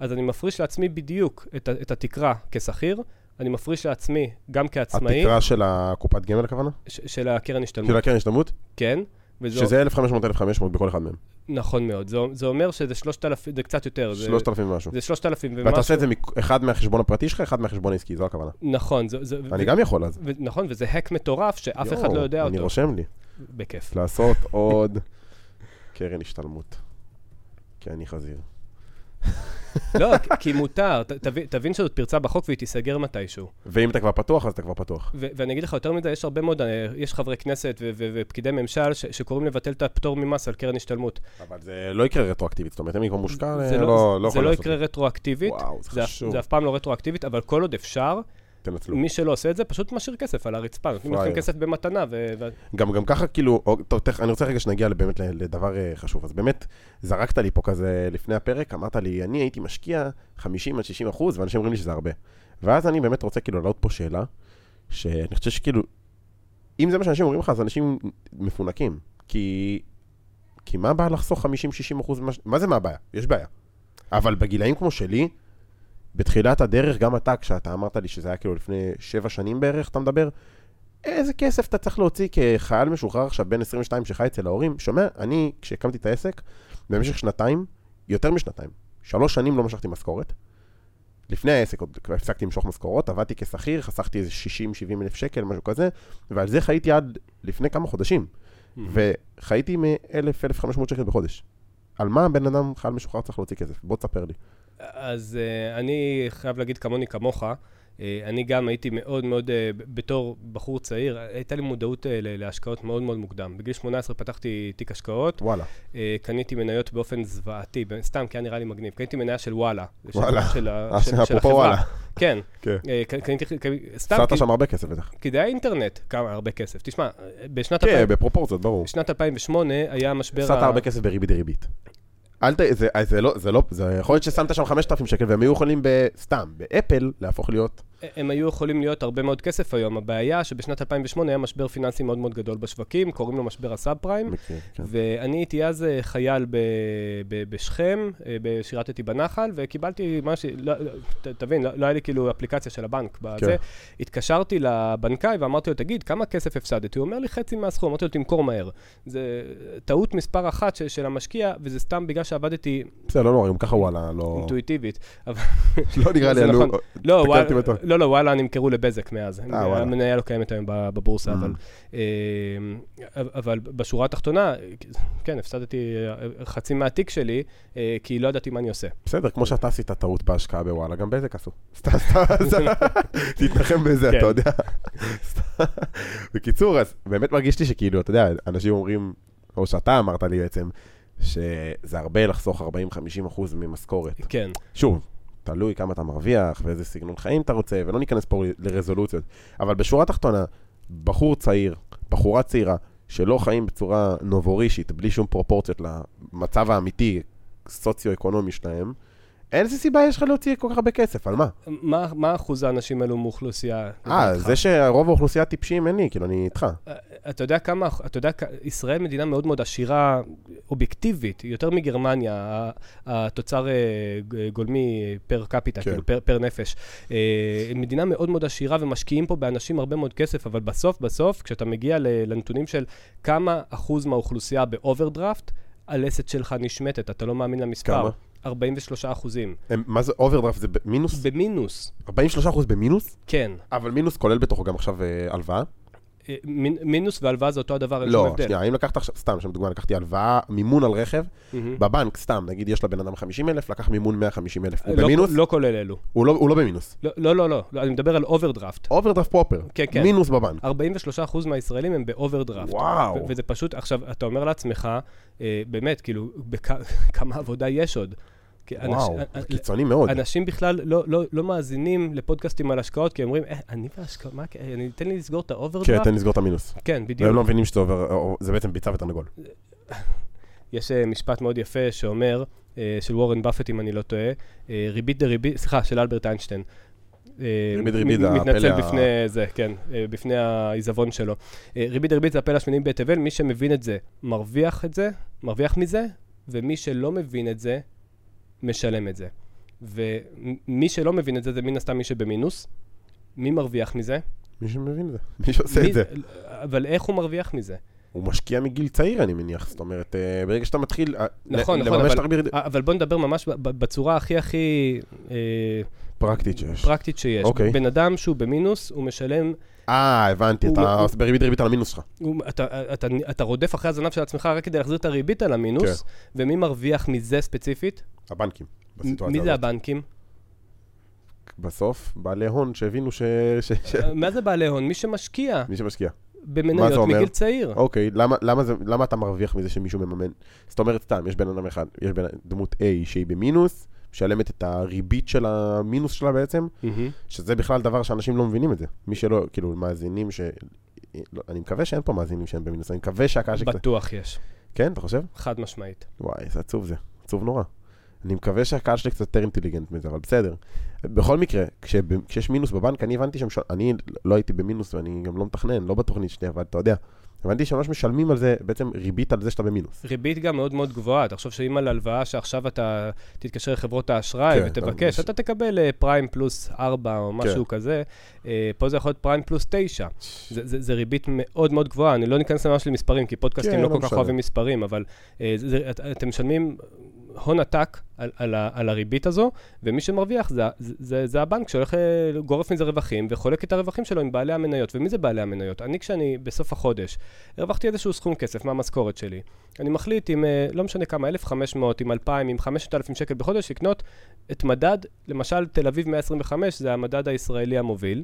אז אני מפריש לעצמי בדיוק את, את התקרה כשכיר, אני מפריש לעצמי גם כעצמאי, התקרה של הקופת גמל הכוונה? ש- של הקרן השתלמות. של הקרן השתלמות? כן, וזו- שזה 1,500-1,500 בכל אחד מהם. נכון מאוד. זה, זה אומר שזה 3,000, זה קצת יותר. זה- 3,000 ומשהו. זה 3,000 ומשהו. ואתה עושה את זה אחד מהחשבון הפרטי שלך, אחד מהחשבון העסקי, זו הכוונה. נכון, זה, זה, אני ו- גם יכול אז. ו- נכון, וזה האק מטורף שאף אחד יואו, לא יודע אני אותו. רושם לי. בכיף. לעשות עוד קרן השתלמות. כי אני חזיר. לא, כי- מותר, תבין- תבין שזאת פרצה בחוק והיא תיסגר מתישהו. ואם אתה כבר פתוח, אז אתה כבר פתוח. ו- ואני אגיד לך יותר מזה, יש הרבה מאוד, אה, יש חברי כנסת ו- ו- ופקידי ממשל ש- שקוראים לבטל את הפטור ממס על קרן השתלמות. אבל זה לא יקרה רטרואקטיבית, זאת אומרת, אם היא כבר מושקע, זה אה, לא- לא לא זה יכול לא לעשות. יקרה רטרואקטיבית, וואו, זה זה אף- חשוב. זה אף פעם לא רטרואקטיבית, אבל כל עוד אפשר, תנצלו. מי שלא עושה את זה, פשוט משאיר כסף על הרצפה. נותנים לכם. כסף במתנה, ו... גם, גם ככה, כאילו, או, טוב, תכף, אני רוצה רגע שנגיע באמת לדבר אה, חשוב. אז באמת, זרקת לי פה כזה לפני הפרק, אמרת לי, אני הייתי משקיע 50 עד 60 אחוז, ואנשים אומרים לי שזה הרבה. ואז אני באמת רוצה כאילו להעלות פה שאלה, שאני חושב שכאילו, אם זה מה שאנשים אומרים לך, אז אנשים מפונקים. כי, כי מה הבעיה לחסוך 50-60 אחוז? מה זה מה הבעיה? יש בעיה. אבל בגילאים כמו שלי, בתחילת הדרך, גם אתה, כשאתה אמרת לי שזה היה כאילו לפני 7 שנים בערך, אתה מדבר, איזה כסף אתה צריך להוציא כחייל משוחרר עכשיו בן 22 שחי אצל ההורים? שומע, אני, כשהקמתי את העסק, במשך שנתיים, יותר משנתיים, שלוש שנים לא משכתי משכורת. לפני העסק עוד הפסקתי למשוך משכורות, עבדתי כשכיר, חסכתי איזה 60-70 אלף שקל, משהו כזה, ועל זה חייתי עד לפני כמה חודשים. וחייתי מ-1,000-1,500 שקל בחודש. על מה הבן אדם חייל משוחרר צריך להוציא כסף? בוא תספר לי. אז uh, אני חייב להגיד כמוני כמוך, uh, אני גם הייתי מאוד מאוד, uh, בתור בחור צעיר, הייתה לי מודעות uh, להשקעות מאוד מאוד מוקדם. בגיל 18 פתחתי תיק השקעות, וואלה. uh, קניתי מניות באופן זוועתי, סתם, כי היה נראה לי מגניב. קניתי מניה של וואלה. של- וואלה. של, של, של אפרופו החברה. וואלה. כן. כן. קניתי, סתם, כי- שם הרבה כסף בטח. כי זה היה אינטרנט, כמה, הרבה כסף. תשמע, בשנת כן, 2000 בפרופורציות, ברור. בשנת 2008 היה משבר... ה- הרבה כסף בריבית דריבית. אל ת... זה, זה לא, זה לא, זה יכול להיות ששמת שם 5,000 שקל והם היו יכולים בסתם, באפל, להפוך להיות... הם היו יכולים להיות הרבה מאוד כסף היום. הבעיה שבשנת 2008 היה משבר פיננסי מאוד מאוד גדול בשווקים, קוראים לו משבר הסאב פריים. כן. ואני הייתי אז אה, חייל בשכם, אה, שירתתי בנחל, וקיבלתי משהו, לא, לא, ת- תבין, לא, לא היה לי כאילו אפליקציה של הבנק. בזה. כן. התקשרתי לבנקאי ואמרתי לו, תגיד, כמה כסף הפסדתי? הוא אומר לי, חצי מהסכום. אמרתי לו, תמכור מהר. זה טעות מספר אחת של, המשקיע, וזה סתם בגלל שעבדתי בסדר, לא נורא, גם ככה וואלה, לא... אינטואיטיבית. לא נראה לי. נכון. לא, לא, לא, וואלה נמכרו לבזק מאז. אה. המניה לא קיימת היום בבורסה, Mm. אבל... אה, אבל בשורה התחתונה, כן, הפסדתי אה, חצי מהתיק שלי, אה, כי לא ידעתי מה אני עושה. בסדר, כמו שאתה עשית טעות בהשקעה בוואלה, גם בזק עשו. סתם, סתם, תתנחם בזה, כן. אתה יודע. סתם. בקיצור, אז באמת מרגיש לי שכאילו, אתה יודע, אנשים אומרים, או שאתה אמרת לי בעצם, שזה הרבה לחסוך 40-50 אחוז ממשכורת. כן, שוב, תלוי כמה אתה מרוויח ואיזה סגנון חיים אתה רוצה, ולא ניכנס פה לרזולוציות. אבל בשורה התחתונה, בחור צעיר, בחורה צעירה, שלא חיים בצורה נובורישית, בלי שום פרופורציות למצב האמיתי, סוציו-אקונומי שלהם, איזה סיבה יש לך להוציא כל כך הרבה כסף? על מה? מה מה אחוז האנשים האלו מאוכלוסייה? אה? זה שרוב האוכלוסייה טיפשים, אין לי, כאילו, אני איתך. אה, אתה יודע כמה, אתה יודע, ישראל מדינה מאוד מאוד עשירה, אובייקטיבית, יותר מגרמניה, התוצר אה, גולמי פר קפיטה, כן. כאילו פר, פר נפש. אה, מדינה מאוד מאוד עשירה ומשקיעים פה באנשים הרבה מאוד כסף, אבל בסוף, בסוף, כשאתה מגיע לנתונים של כמה אחוז מהאוכלוסייה באוברדרפט, הלסת שלך נשמטת, אתה לא מאמין למספר. כמה? 43 אחוזים. הם- מה זה אוברדרפט? זה במינוס? במינוס, 43 אחוז במינוס? כן. אבל מינוס כולל בתוכו גם עכשיו אה, הלוואה? אה, מינוס והלוואה זה אותו הדבר, אין שום לא, הבדל. שנייה, אם לקחת עכשיו, סתם, לשם דוגמה, לקחתי הלוואה, מימון על רכב, מהמם. בבנק, סתם, נגיד יש לבן אדם 50 אלף, לקח מימון 150 אלף, הוא לא- במינוס? לא כולל אלו. הוא לא- הוא לא במינוס. לא, לא, לא, לא, לא, אני מדבר על אוברדרפט. אוברדרפט proper, כן, כן. מינוס בבנק. 43% מהישראלים הם באוברדרפט. וואו. ו- וזה פשוט, עכשיו, אתה אומר לעצמך, אה, באמת, כאילו, בכ- כמה עבודה יש עוד. אנש- וואו, זה קיצוני מאוד. אנשים בכלל לא, לא, לא מאזינים לפודקאסטים על השקעות, כי הם אומרים, אה, אני בהשקעות, מה, אני, תן לי לסגור את כן, האוברדרפט? תן לסגור את המינוס. כן, בדיוק. והם לא מבינים שזה עובר, או- זה בעצם ביצה ותרנגול. יש אה, משפט מאוד יפה שאומר, אה, של וורן באפט, אם אני לא טועה, אה, ריבית דריבית, סליחה, של אלברט איינשטיין. ריבית דריבית זה מתנצל הפלא ה- בפני זה, כן, בפני העיזבון שלו. ריבית דריבית זה הפלא השמיני בתבל, מי שמבין את זה, מרוויח את זה, מרוויח מזה, ומי שלא מבין את זה, משלם את זה. ומי שלא מבין את זה, זה מן הסתם מי שבמינוס. מי מרוויח מזה? מי שמבין את זה, מי שעושה מי- את זה. אבל איך הוא מרוויח מזה? הוא משקיע מגיל צעיר, אני מניח. זאת אומרת, אה, ברגע שאתה מתחיל אה, נכון, ל- נכון, אבל, הריבית אבל בוא נדבר ממש בצורה הכי הכי אה, פרקטית שיש. פרקטית שיש. אוקיי. בן אדם שהוא במינוס, הוא משלם, אה, הבנתי, הוא- אתה הוא- עושה בריבית דריבית על המינוס שלך. הוא, אתה, אתה, אתה רודף אחרי הזנב של עצמך רק כדי להחזיר את הריבית על המינוס, ומי מרוויח מזה ספציפית? הבנקים, בסיטואציה מי זה הזאת. הבנקים? בסוף, בעלי הון שהבינו ש... ש- ש- מה זה בעלי הון? מי שמשקיע מי שמשקיע. במניות? מגיל צעיר. אוקיי, למה, למה, זה, למה אתה מרוויח מזה שמישהו מממן? זאת אומרת, סתם, יש בן אדם אחד, יש בן, דמות A שהיא במינוס, משלמת את הריבית של המינוס שלה בעצם, מהמם. שזה בכלל דבר שאנשים לא מבינים את זה. מי שלא, כאילו, מאזינים ש... לא, אני מקווה שאין פה מאזינים שהם במינוס, אני מקווה שהקהל שקצת... בטוח יש, כן, אתה חושב? חד משמעית. וואי, איזה עצוב זה. עצוב נורא. אני מקווה שהקהל שלי קצת יותר אינטליגנט מזה, אבל בסדר. בכל מקרה, כשב- כשיש מינוס בבנק, אני הבנתי שהם... אני לא הייתי במינוס ואני גם לא מתכנן, לא בתוכנית שלי, אבל אתה יודע. הבנתי שממש משלמים על זה, בעצם ריבית על זה שאתה במינוס. ריבית גם מאוד מאוד גבוהה, תחשוב שאם על הלוואה שעכשיו אתה תתקשר לחברות האשראי כן, ותבקש, אבל- אתה תקבל אה, פריים פלוס 4 או משהו כזה, אה, פה זה יכול להיות פריים פלוס 9. זה, זה, זה ריבית מאוד מאוד גבוהה, אני לא ניכנס ממש למספרים, כי פודקאסטים כן, לא לא כל כך. אוהבים מספרים, אבל אה, זה, זה, את, אתם משלמים הון עתק על, על, ה- על הריבית הזו, ומי שמרוויח זה, זה, זה, זה הבנק שהולך אה, גורף מזה רווחים, וחולק את הרווחים שלו עם בעלי המניות. ומי זה בעלי המניות? אני, כשאני בסוף החודש, הרווחתי איזשהו סכום כסף מהמשכורת שלי. אני מחליט עם, אה, לא משנה כמה, 1,500, עם 2,000, עם 5,000 שקל בחודש, לקנות את מדד, למשל תל אביב 125, זה המדד הישראלי המוביל.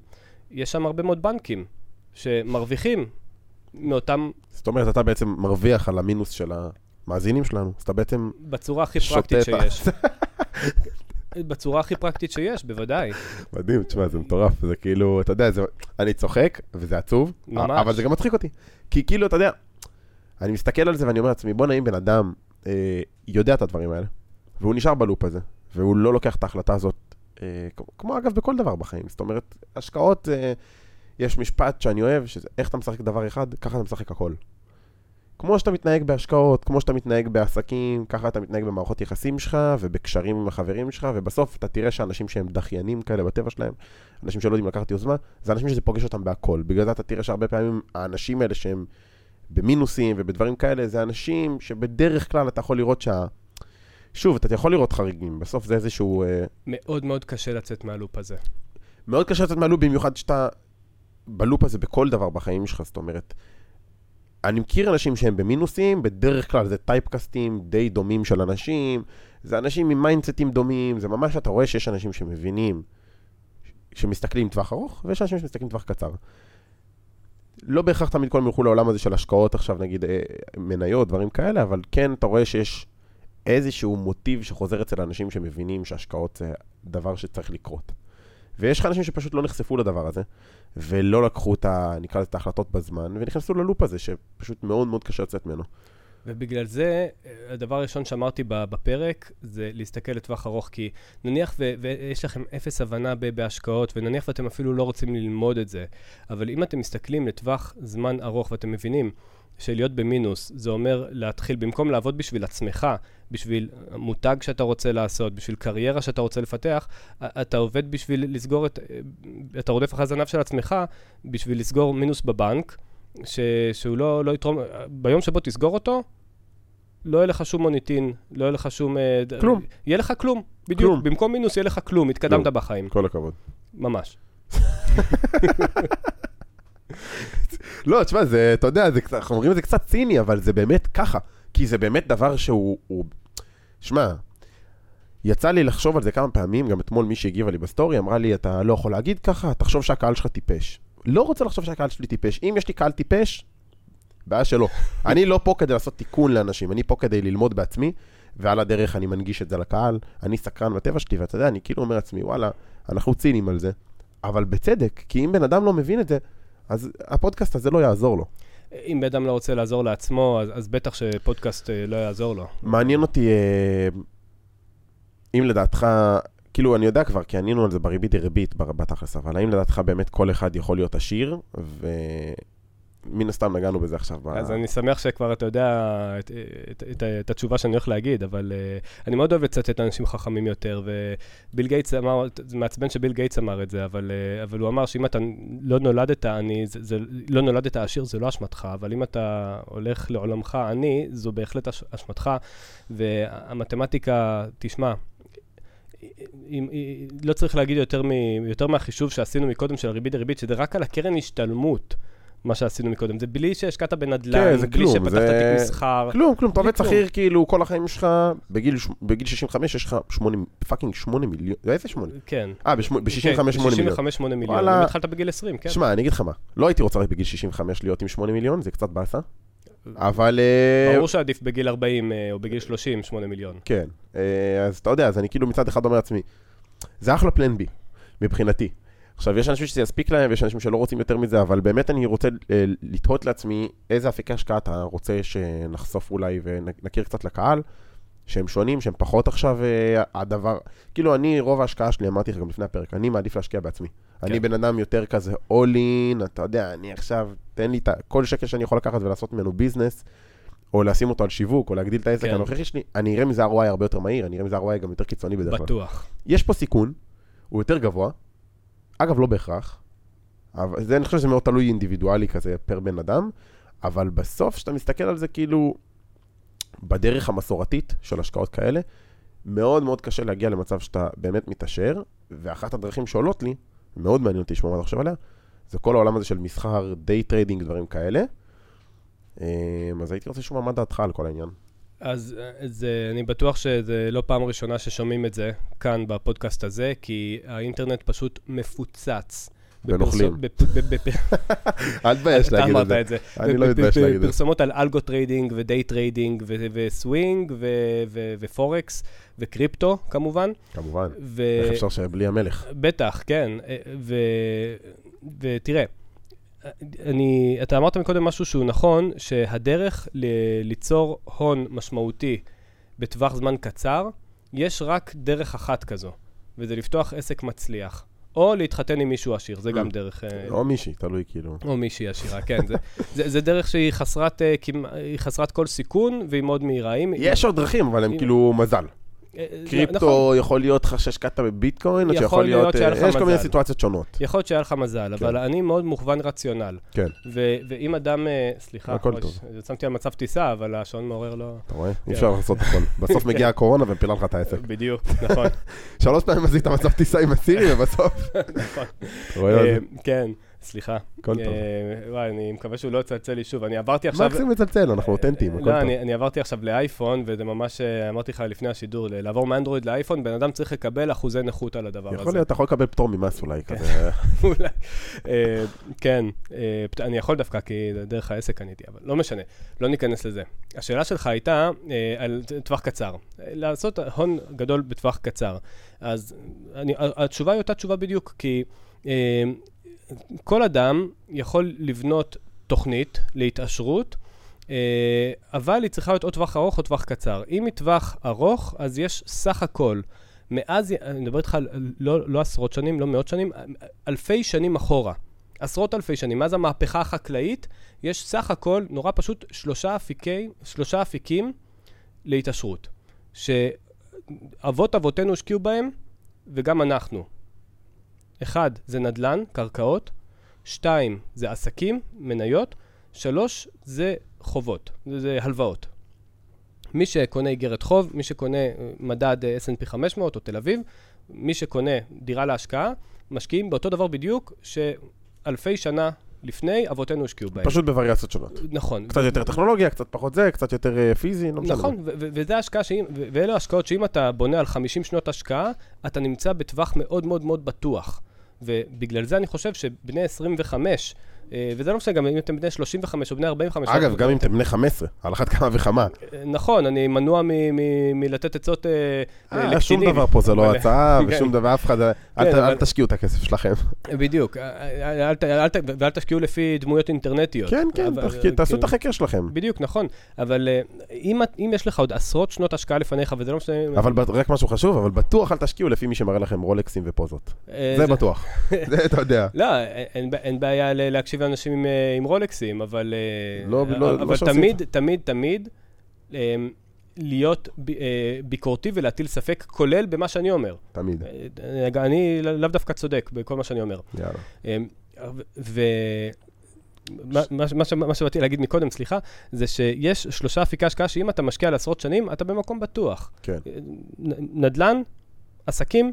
יש שם הרבה מאוד בנקים שמרוויחים מאותם, זאת אומרת, אתה בעצם מרוויח על המינוס של המאזינים שלנו, אז אתה בעצם בצורה הכי פרקטית שיש. בצורה הכי פרקטית שיש, בוודאי. מדהים, תשמע, זה מטורף, זה כאילו, אתה יודע, זה, אני צוחק, וזה עצוב, ממש. אבל זה גם מצחיק אותי. כי כאילו, אתה יודע, אני מסתכל על זה ואני אומר לעצמי, בוא'נה, אם בן אדם אה, יודע את הדברים האלה, והוא נשאר בלופ הזה, והוא לא לוקח את ההחלטה הזאת, אה, כמו, כמו אגב בכל דבר בחיים, זאת אומרת, השקעות, אה, יש משפט שאני אוהב, שזה איך אתה משחק דבר אחד, ככה אתה משחק הכל. כמו שאתה מתנהג בהשקעות, כמו שאתה מתנהג בעסקים, ככה אתה מתנהג במערכות יחסים שלך ובקשרים עם החברים שלך, ובסוף אתה תראה שאנשים שהם דחיינים כאלה בטבע שלהם, אנשים שלא יודעים לקחת יוזמה, זה אנשים שזה פוגש אותם בהכל. בגלל זה אתה תראה שהרבה פעמים האנשים האלה שהם במינוסים ובדברים כאלה, זה אנשים שבדרך כלל אתה יכול לראות שה... שוב, אתה יכול לראות חריגים, בסוף זה איזשהו... אה, מאוד מאוד קשה לצאת מה loop הזה. מאוד קשה לצאת מה loop, במיוחד שאתה ב loop הזה בכל דבר בחיים שלך, זאת אומרת, אני מכיר אנשים שהם במינוסים, בדרך כלל זה טייפקאסטים די דומים של אנשים, זה אנשים עם מיינדסטים דומים, זה ממש, אתה רואה שיש אנשים שמבינים, שמסתכלים טווח ארוך, ויש אנשים שמסתכלים טווח קצר. לא בהכרח תמיד כולם ילכו לעולם הזה של השקעות עכשיו, נגיד אה, מניות, דברים כאלה, אבל כן, אתה רואה שיש איזשהו מוטיב שחוזר אצל אנשים שמבינים שהשקעות זה דבר שצריך לקרות. ויש לך אנשים שפשוט לא נחשפו לדבר הזה, ולא לקחו את ה... נקרא לזה את ההחלטות בזמן, ונכנסו ללופ הזה, שפשוט מאוד מאוד קשה לצאת ממנו. ובגלל זה, אה, הדבר הראשון שאמרתי בפרק, זה להסתכל לטווח ארוך, כי נניח ו- ויש לכם אפס הבנה ב- בהשקעות, ונניח ואתם אפילו לא רוצים ללמוד את זה, אבל אם אתם מסתכלים לטווח זמן ארוך ואתם מבינים שלהיות במינוס, זה אומר להתחיל, במקום לעבוד בשביל עצמך, בשביל מותג שאתה רוצה לעשות, בשביל קריירה שאתה רוצה לפתח, אתה עובד בשביל לסגור את, אה, אתה רודף אחרי הזנב של עצמך, בשביל לסגור מינוס בבנק, ש, שהוא לא, לא יתרום, ביום שבו תסגור אותו, לא יהיה לך שום מוניטין, לא יהיה לך שום... אה, כלום. יהיה לך כלום, בדיוק. כלום. במקום מינוס יהיה לך כלום, התקדמת כלום. בחיים, כל הכבוד. ממש. לא, תשמע, זה, אתה יודע, זה, אנחנו אומרים את זה קצת ציני, אבל זה באמת ככה. כי זה באמת דבר שהוא... הוא... שמע, יצא לי לחשוב על זה כמה פעמים, גם אתמול מי שהגיבה לי בסטורי אמרה לי, אתה לא יכול להגיד ככה, תחשוב שהקהל שלך טיפש. לא רוצה לחשוב שהקהל שלי טיפש. אם יש לי קהל טיפש, בעיה שלו. אני לא פה כדי לעשות תיקון לאנשים, אני פה כדי ללמוד בעצמי, ועל הדרך אני מנגיש את זה לקהל. אני סקרן בטבע שלי, ואתה יודע, אני כאילו אומר לעצמי, וואלה, אנחנו ציניים על זה. אבל בצדק, כי אם בן אדם לא מבין את זה, אז הפודקאסט הזה לא יעזור לו. אם בן אדם לא רוצה לעזור לעצמו, אז, אז בטח שפודקאסט אה, לא יעזור לו. מעניין אותי, אה, אם לדעתך, כאילו, אני יודע כבר, כי ענינו על זה בריבית דריבית בתכלס, אבל האם לדעתך באמת כל אחד יכול להיות עשיר, מן הסתם נגענו בזה עכשיו. ב- אז אני שמח שכבר אתה יודע את, את, את, את התשובה שאני הולך להגיד, אבל אה, אני מאוד אוהב לצטט אנשים חכמים יותר, וביל גייטס אמר, זה מעצבן שביל גייטס אמר את זה, אבל, אה, אבל הוא אמר שאם אתה לא נולדת עני, לא נולדת עשיר, זה לא אשמתך, אבל אם אתה הולך לעולמך עני, זו בהחלט אש, אשמתך, והמתמטיקה, תשמע, אם, לא צריך להגיד יותר, מ, יותר מהחישוב שעשינו מקודם של הריבית דריבית, שזה רק על הקרן השתלמות. מה שעשינו מקודם, זה בלי שהשקעת בנדל"ן, כן, זה בלי כלום, שפתחת זה- תיק מסחר. כלום, כלום, אתה עובד. שכיר כאילו כל החיים שלך, בגיל בגיל 65 יש לך 8, fucking 8 מיליון, איזה 8? כן. אה, ב-65 8 מיליון. 65 8 מיליון. וואלה. התחלת בגיל 20, כן. שמע, אני אגיד לך מה, לא הייתי רוצה רק בגיל 65 להיות עם 8 מיליון, זה קצת באסה, אבל... אה, ברור שעדיף בגיל 40 אה, או בגיל 30, 8 מיליון. כן, אה, אז אתה יודע, אז אני כאילו מצד אחד אומר לעצמי, זה אחלה plan B, מבחינתי. עכשיו, יש אנשים שזה יספיק להם, ויש אנשים שלא רוצים יותר מזה, אבל באמת אני רוצה אה, לתהות לעצמי איזה אפיקי השקעה אתה רוצה שנחשוף אולי ונכיר קצת לקהל, שהם שונים, שהם פחות עכשיו אה, הדבר... כאילו, אני, רוב ההשקעה שלי, אמרתי לך גם לפני הפרק, אני מעדיף להשקיע בעצמי. אני בן אדם יותר כזה all in, אתה יודע, אני עכשיו, תן לי את. כל שקל שאני יכול לקחת ולעשות ממנו ביזנס, או לשים אותו על שיווק, או להגדיל את העסק כן. הנוכחי שלי, אני אראה מזה ROI הרבה יותר מהיר, אני אראה מזה ROI גם יותר קיצוני בדרך כלל. בטוח. יש פה סיכון, הוא יותר גבוה, אגב, לא בהכרח, אבל זה, אני חושב שזה מאוד תלוי אינדיבידואלי כזה פר בן אדם, אבל בסוף, כשאתה מסתכל על זה כאילו בדרך המסורתית של השקעות כאלה, מאוד מאוד קשה להגיע למצב שאתה באמת מתעשר, ואחת הדרכים שעולות לי, מאוד מעניין אותי לשמוע מה אתה חושב עליה, זה כל העולם הזה של מסחר, day trading, דברים כאלה. אמ, אז הייתי רוצה לשמוע מה דעתך על כל העניין. אז אה, זה, אני בטוח שזה לא פעם ראשונה ששומעים את זה כאן בפודקאסט הזה, כי האינטרנט פשוט מפוצץ. בנוכלים. אל תבייש אתה להגיד אמרת את זה. את זה. אני לא מתבייש להגיד את זה. פרסומות על algo trading ו day trading ו swing ו forex וקריפטו כמובן. כמובן. איך אפשר שבלי המלך? בטח, כן. ותראה, אני, אתה אמרת מקודם משהו שהוא נכון, שהדרך ל... ליצור הון משמעותי בטווח זמן קצר, יש רק דרך אחת כזו, וזה לפתוח עסק מצליח. או להתחתן עם מישהו עשיר, זה גם Mm. דרך... אה, או מישהי, תלוי כאילו. או מישהי עשירה, כן. זה, זה, זה דרך שהיא חסרת, אה, חסרת כל סיכון, והיא מאוד מהירה. יש עוד דרכים, אבל הם כאילו מזל. אה, נכון. קריפטו יכול להיות לך שהשקעת בביטקוין, או יכול שיכול להיות להיות... שהיה אה, לך יש כל מיני מזל. סיטואציות שונות. יכול להיות שהיה לך מזל, אבל אני מאוד מוכוון רציונל. כן, ו- ואם אדם, אה, סליחה, הכל טוב. שמתי על מצב טיסה, אבל השעון מעורר לא... אתה רואה? כן. אי אפשר לעשות הכל. בסוף מגיעה הקורונה ופילה לך את העסק. בדיוק, נכון. שלוש פעמים עשית מצב טיסה עם הסירי, ובסוף... נכון. אה, כן, סליחה. טוב. אה, וואי, אני מקווה שהוא לא יצלצל לי שוב. אני עברתי עכשיו... מקסימום מצלצל, אנחנו אותנטיים, הכל לא, טוב. אני, אני עברתי עכשיו לאייפון, וזה ממש, אה, אמרתי לך לפני השידור, לעבור מאנדרואיד לאייפון, בן אדם צריך לקבל אחוזי נכות על הדבר הזה. יכול להיות, אתה יכול לקבל פטור ממס אולי, כן. כזה. אולי. אה, כן, אה, אני יכול דווקא, כי דרך העסק קניתי, אבל לא משנה, לא ניכנס לזה. השאלה שלך הייתה אה, על טווח קצר. אה, לעשות הון גדול בטווח קצר. אז התשובה היא אותה תשובה בדיוק, כי אה, כל אדם יכול לבנות תוכנית להתעשרות, אה, אבל היא צריכה להיות או טווח ארוך או טווח קצר. אם היא טווח ארוך, אז יש סך הכל, מאז, אני מדבר איתך על לא, לא עשרות שנים, לא מאות שנים, אלפי שנים אחורה. עשרות אלפי שנים. מאז המהפכה החקלאית, יש סך הכל, נורא פשוט, שלושה, אפיקי, שלושה אפיקים להתעשרות. שאבות אבותינו השקיעו בהם, וגם אנחנו. אחד, זה נדל"ן, קרקעות. שתיים, זה עסקים, מניות. שלוש, זה חובות, זה, זה הלוואות. מי שקונה איגרת חוב, מי שקונה אה, מדד אה, S&P 500 או תל אביב, מי שקונה דירה להשקעה, משקיעים באותו דבר בדיוק שאלפי שנה לפני אבותינו השקיעו בהם. פשוט בווריאציות שונות. נכון. קצת יותר טכנולוגיה, קצת פחות זה, קצת יותר אה, פיזי, לא משנה. נכון, ו- ו- וזה השקעה שאם, ו- ואלה השקעות שאם אתה בונה על 50 שנות השקעה, אתה נמצא בטווח מאוד מאוד מאוד בטוח. ובגלל זה אני חושב שבני 25, אה, וזה לא משנה גם אם אתם בני 35 או בני 45. אגב, לא- גם אם אתם בני 15, על אחת כמה וכמה. אה, נכון, אני מנוע מלתת עצות אה, אה, לקטינים. שום דבר פה זה לא הצעה, כן. ושום דבר, אף אחד, אל כן, תשקיעו את הכסף שלכם. בדיוק, ואל תשקיעו לפי דמויות אינטרנטיות. כן, כן, תעשו את החקר שלכם. בדיוק, נכון. אבל אה, אם יש לך עוד עשרות שנות השקעה לפניך, וזה לא משנה... אבל רק משהו חשוב, אבל בטוח אל תשקיעו לפי מי שמראה לכם רולקסים ופוזות. אה, זה בטוח. זה אתה יודע. לא, אין, בעיה להקשיב להקשיב לאנשים עם, אה, עם רולקסים, אבל, אה, לא, לא- אבל לא שעושים תמיד, תמיד, תמיד, אה, להיות ביקורתי ולהטיל ספק, כולל במה שאני אומר. תמיד. אני לא- לאו דווקא צודק בכל מה שאני אומר. יאללה. ו... מה- מה שבאתי להגיד מקודם, סליחה, זה שיש שלושה אפיקי השקעה שאם אתה משקיע על עשרות שנים, אתה במקום בטוח. כן. נדל"ן, עסקים,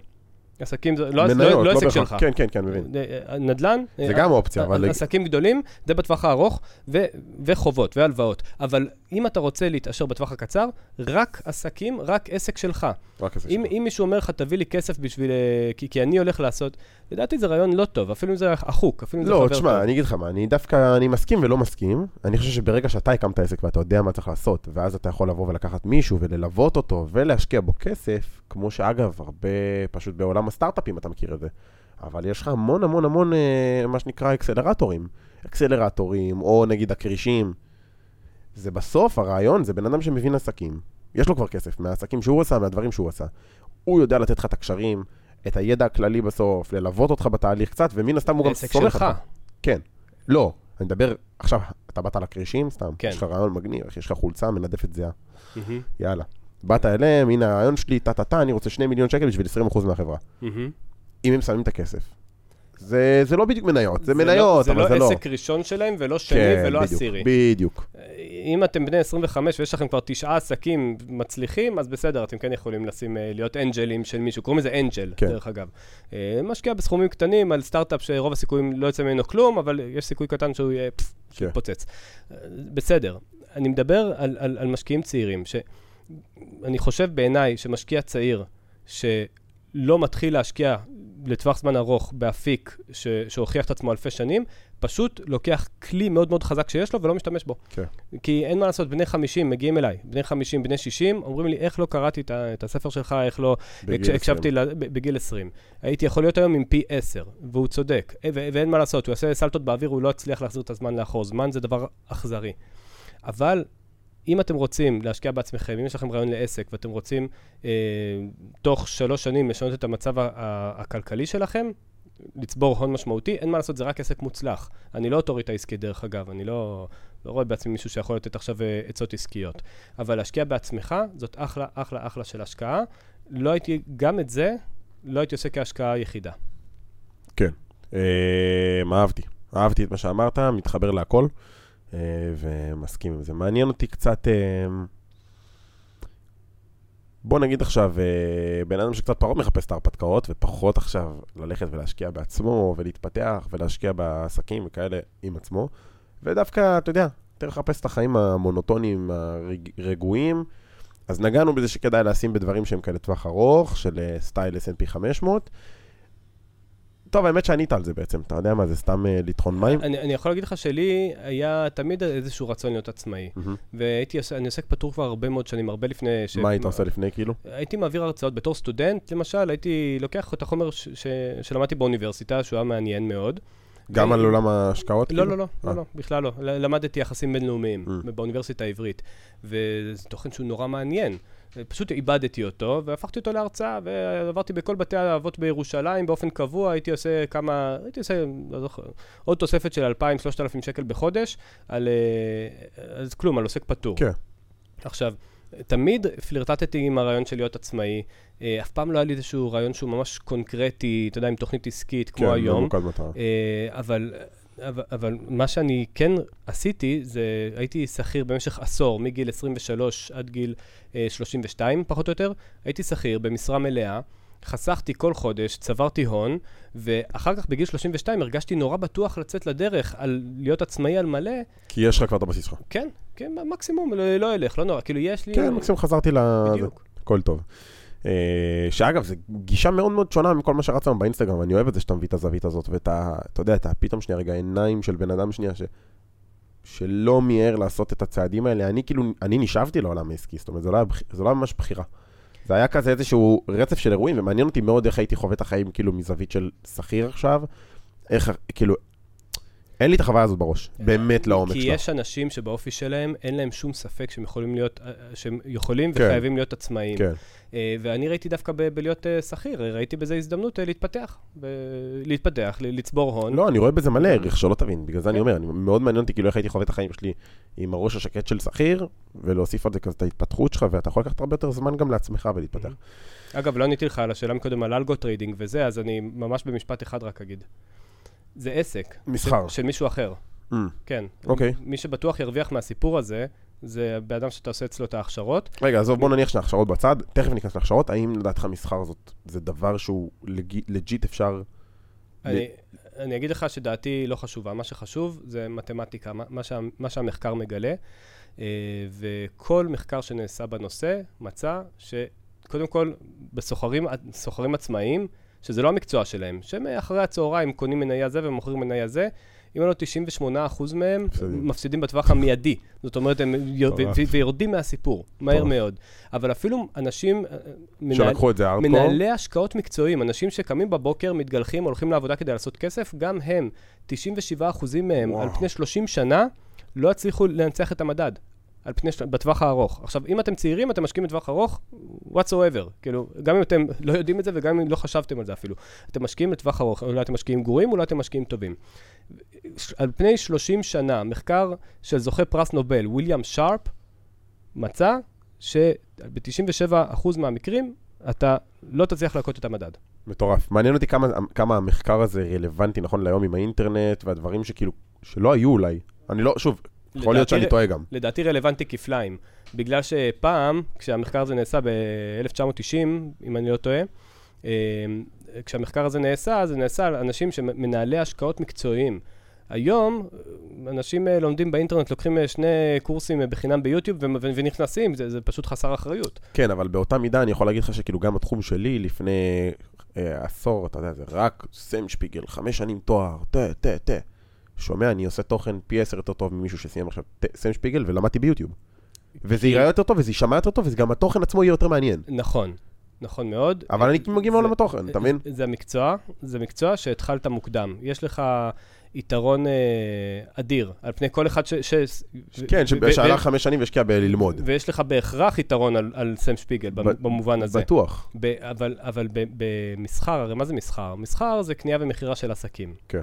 עסקים זה לא, מניות, לא, לא עסק. שלך. כן, כן, כן, מבין. אה, נדל"ן, זה אה, גם אופציה, אבל... עסקים גדולים, זה בטווח הארוך, ו- וחובות והלוואות. אבל אם אתה רוצה להתעשר בטווח הקצר, רק עסקים, רק עסק שלך. רק עסק אם, שלך. אם מישהו אומר לך, תביא לי כסף בשביל... אה, כי, כי אני הולך לעשות, לדעתי זה רעיון לא טוב, אפילו אם זה החוק, אפילו אם זה לא, חבר תשמע, טוב. אני אגיד לך מה, אני דווקא, אני מסכים ולא מסכים. אני חושב שברגע שאתה הקמת עסק ואתה יודע מה צריך לעשות, ואז אתה יכול לבוא ולקחת מישהו וללוות אותו ולהשקיע בו כסף, כמו שאגב, הרבה, פשוט בעולם הסטארט-אפים אתה מכיר את זה. אבל יש לך המון המון המון, אה, מה שנקרא אקסלרטורים. אקסלרטורים, או נגיד הקרישים. זה בסוף, הרעיון זה בן אדם שמבין עסקים. יש לו כבר כסף מהעסקים שהוא עשה, מהדברים שהוא עשה. הוא יודע לתת לך את הקשרים, את הידע הכללי בסוף, ללוות אותך בתהליך קצת, ומן הסתם הוא גם סומך. אותך. כן. לא, אני מדבר, עכשיו, אתה באת לכרישים, סתם, כן. יש לך רעיון מגניב, יש לך חולצה מנדפת זהה, מהמם, יאללה. באת אליהם, הנה הרעיון שלי, טה-טה-טה, אני רוצה 2 מיליון שקל בשביל 20% מהחברה. אם הם שמים את הכסף. זה, זה לא בדיוק מניות, זה, לא- מניות, זה אבל זה לא לא. עסק ראשון שלהם ולא שני כן, ולא בדיוק, עשירי. בדיוק. אם אתם בני 25 ויש לכם כבר תשעה עסקים מצליחים, אז בסדר, אתם כן יכולים לשים, אה, להיות אנג'לים של מישהו. קוראים לזה אנג'ל, כן. דרך אגב. אה, משקיע בסכומים קטנים על סטארט-אפ שרוב הסיכויים לא יוצא ממנו כלום, אבל יש סיכוי קטן שהוא יהיה פפ, כן. פוצץ. אה, בסדר. אני מדבר על, על, על משקיעים צעירים, שאני חושב בעיניי שמשקיע צעיר, שלא מתחיל להשקיע לטווח זמן ארוך באפיק ש, שהוכיח את עצמו אלפי שנים, פשוט לוקח כלי מאוד מאוד חזק שיש לו ולא משתמש בו. כן. כי אין מה לעשות, בני 50 מגיעים אליי, בני 50, בני 60, אומרים לי, איך לא קראתי את, ה- את הספר שלך, איך לא בגיל הקש- הקשבתי ל- בגיל 20. הייתי יכול להיות היום עם פי 10, והוא צודק, ו- ואין מה לעשות, הוא יעשה סלטות באוויר, הוא לא יצליח להחזיר את הזמן לאחור. זמן זה דבר אכזרי. אבל אם אתם רוצים להשקיע בעצמכם, אם יש לכם רעיון לעסק ואתם רוצים אה, תוך שלוש שנים לשנות את המצב הכלכלי שלכם, לצבור הון משמעותי, אין מה לעשות, זה רק עסק מוצלח. אני לא אוטוריטה עסקית דרך אגב, אני לא, לא רואה בעצמי מישהו שיכול לתת עכשיו אה, עצות עסקיות. אבל להשקיע בעצמך, זאת אחלה, אחלה, אחלה של השקעה. לא הייתי, גם את זה, לא הייתי עושה כהשקעה יחידה. אה, אהבתי. אהבתי את מה שאמרת, מתחבר להכל, ומסכים עם זה. מעניין אותי קצת... אה, בוא נגיד עכשיו, אה, בן אדם שקצת פחות מחפש את ההרפתקאות, ופחות עכשיו ללכת ולהשקיע בעצמו, ולהתפתח, ולהשקיע בעסקים וכאלה עם עצמו, ודווקא, אתה יודע, יותר לחפש את החיים המונוטוניים, הרגועים. אז נגענו בזה שכדאי לשים בדברים שהם כאלה טווח ארוך, של אה, סטייל S&P 500. טוב, האמת שענית על זה בעצם, אתה יודע מה, זה סתם אה, לטחון מים? אני, אני יכול להגיד לך שלי היה תמיד איזשהו רצון להיות עצמאי. מהמם. והייתי, אני עוסק פטור כבר הרבה מאוד שנים, הרבה לפני ש... מה היית עושה לפני כאילו? הייתי מעביר הרצאות בתור סטודנט, למשל, הייתי לוקח את החומר ש- ש- שלמדתי באוניברסיטה, שהוא היה מעניין מאוד. גם על עולם ההשקעות? לא, כאילו? לא, לא, אה. לא, לא, בכלל לא. למדתי יחסים בינלאומיים Mm. באוניברסיטה העברית, וזה תוכן שהוא נורא מעניין. פשוט איבדתי אותו, והפכתי אותו להרצאה, ועברתי בכל בתי האבות בירושלים באופן קבוע, הייתי עושה כמה, הייתי עושה, לא זוכר, עוד תוספת של 2,000-3,000 שקל בחודש, על, אה, אז כלום, על עוסק פטור. כן. עכשיו, תמיד פלירטטתי עם הרעיון של להיות עצמאי, אה, אף פעם לא היה לי איזשהו רעיון שהוא ממש קונקרטי, אתה יודע, עם תוכנית עסקית כמו כן, היום. ממוקד מטרה. אה, אבל, אבל, אבל מה שאני כן עשיתי, זה הייתי שכיר במשך עשור, מגיל 23 עד גיל אה, 32, פחות או יותר. הייתי שכיר במשרה מלאה, חסכתי כל חודש, צברתי הון, ואחר כך בגיל 32 הרגשתי נורא בטוח לצאת לדרך על להיות עצמאי על מלא. כי יש לך כבר את הבסיס שלך. כן, כן, מקסימום, לא, לא אלך, לא נורא, כאילו יש לי... כן, מקסימום חזרתי ל... בדיוק. הכל טוב. אה, שאגב, זו גישה מאוד מאוד שונה מכל מה שרץ לנו באינסטגרם, אני אוהב את זה שאתה מביא את הזווית הזאת, ואת ה... אתה יודע, את ה... פתאום שנייה רגע, עיניים של בן אדם שנייה, ש... שלא מיהר לעשות את הצעדים האלה. אני כאילו, אני נשאבתי לעולם העסקי, זאת אומרת, זה לא היה, זה לא היה ממש בחירה. זה היה כזה איזשהו רצף של אירועים, ומעניין אותי מאוד איך הייתי חווה את החיים כאילו מזווית של שכיר עכשיו, איך, כאילו, אין לי את החוויה הזאת בראש, באמת לעומק כי שלה. יש אנשים שבאופי שלהם אין להם שום ספק שהם יכולים להיות, אה, שהם יכולים כן. וחייבים להיות עצמאיים. כן. אה, ואני ראיתי דווקא ב- בלהיות אה, שכיר, ראיתי בזה הזדמנות אה, להתפתח. ב- להתפתח, ל- לצבור הון. לא, אני רואה בזה מלא ערך, שלא תבין. בגלל זה אני כן. אומר, אני מאוד מעניין אותי כאילו איך הייתי חווה את החיים שלי עם הראש השקט של שכיר, ולהוסיף על זה כזה את ההתפתחות שלך, ואתה יכול לקחת הרבה יותר זמן גם לעצמך ולהתפתח. אגב, לא עניתי לך על השאלה מקודם על algo trading וזה, אז אני ממש במשפט אחד רק אגיד. זה עסק. מסחר. של, של מישהו אחר. Mm, כן. אוקיי. מי שבטוח ירוויח מהסיפור הזה, זה הבן אדם שאתה עושה אצלו את ההכשרות. רגע, עזוב, בוא נניח שההכשרות בצד, תכף ניכנס להכשרות, האם לדעתך מסחר זאת, זה דבר שהוא לג'יט אפשר... אני, אני אגיד לך שדעתי לא חשובה. מה שחשוב זה מתמטיקה, מה, מה, שה, מה שהמחקר מגלה. אה, וכל מחקר שנעשה בנושא מצא שקודם כל, בסוחרים סוחרים עצמאיים, שזה לא המקצוע שלהם, שהם אחרי הצהריים קונים מניה זה ומוכרים מניה זה, אם לא 98% מהם מפסידים. בטווח המיידי. זאת אומרת, הם ויורדים מהסיפור, מהר. מאוד. אבל אפילו אנשים, אה, מנהל- שלקחו את זה ארדקור? מנהלי השקעות מקצועיים, אנשים שקמים בבוקר, מתגלחים, הולכים לעבודה כדי לעשות כסף, גם הם, 97% מהם. על פני 30 שנה, לא הצליחו לנצח את המדד. על פני, של- בטווח הארוך. עכשיו, אם אתם צעירים, אתם משקיעים בטווח ארוך, whatsoever. כאילו, גם אם אתם לא יודעים את זה וגם אם לא חשבתם על זה אפילו. אתם משקיעים לטווח ארוך, אולי אתם משקיעים גרועים, אולי אתם משקיעים טובים. על פני 30 שנה, מחקר של זוכה פרס נובל, ויליאם שרפ, מצא שב-97% מהמקרים אתה לא תצליח להכות את המדד. מטורף. מעניין אותי כמה, כמה המחקר הזה רלוונטי נכון להיום עם האינטרנט והדברים שכאילו, שלא היו אולי. אני לא, שוב, יכול להיות שאני טועה גם. לדעתי רלוונטי כפליים. בגלל שפעם, כשהמחקר הזה נעשה ב-1990, אם אני לא טועה, אה, כשהמחקר הזה נעשה, זה נעשה על אנשים שמנהלי השקעות מקצועיים. היום, אנשים אה, לומדים באינטרנט, לוקחים אה, שני קורסים אה, בחינם ביוטיוב ונכנסים, זה, זה פשוט חסר אחריות. כן, אבל באותה מידה אני יכול להגיד לך שכאילו גם התחום שלי לפני אה, עשור, אתה יודע, זה רק סם שפיגל, חמש שנים תואר, תה, תה, תה. שומע, אני עושה תוכן פי עשר יותר טוב ממישהו שסיים עכשיו סם שפיגל ולמדתי ביוטיוב. וזה ייראה יותר טוב וזה יישמע יותר טוב וגם התוכן עצמו יהיה יותר מעניין. נכון, נכון מאוד. אבל אני מגיע מעולם התוכן, אתה מבין? זה המקצוע, זה מקצוע שהתחלת מוקדם. יש לך יתרון אה, אדיר על פני כל אחד ש... ש... כן, שהלך חמש שנים והשקיע בללמוד. ויש לך בהכרח יתרון על, על סם שפיגל במובן הזה. בטוח. ב, אבל, אבל במסחר, הרי מה זה מסחר? מסחר זה קנייה ומכירה של עסקים. כן.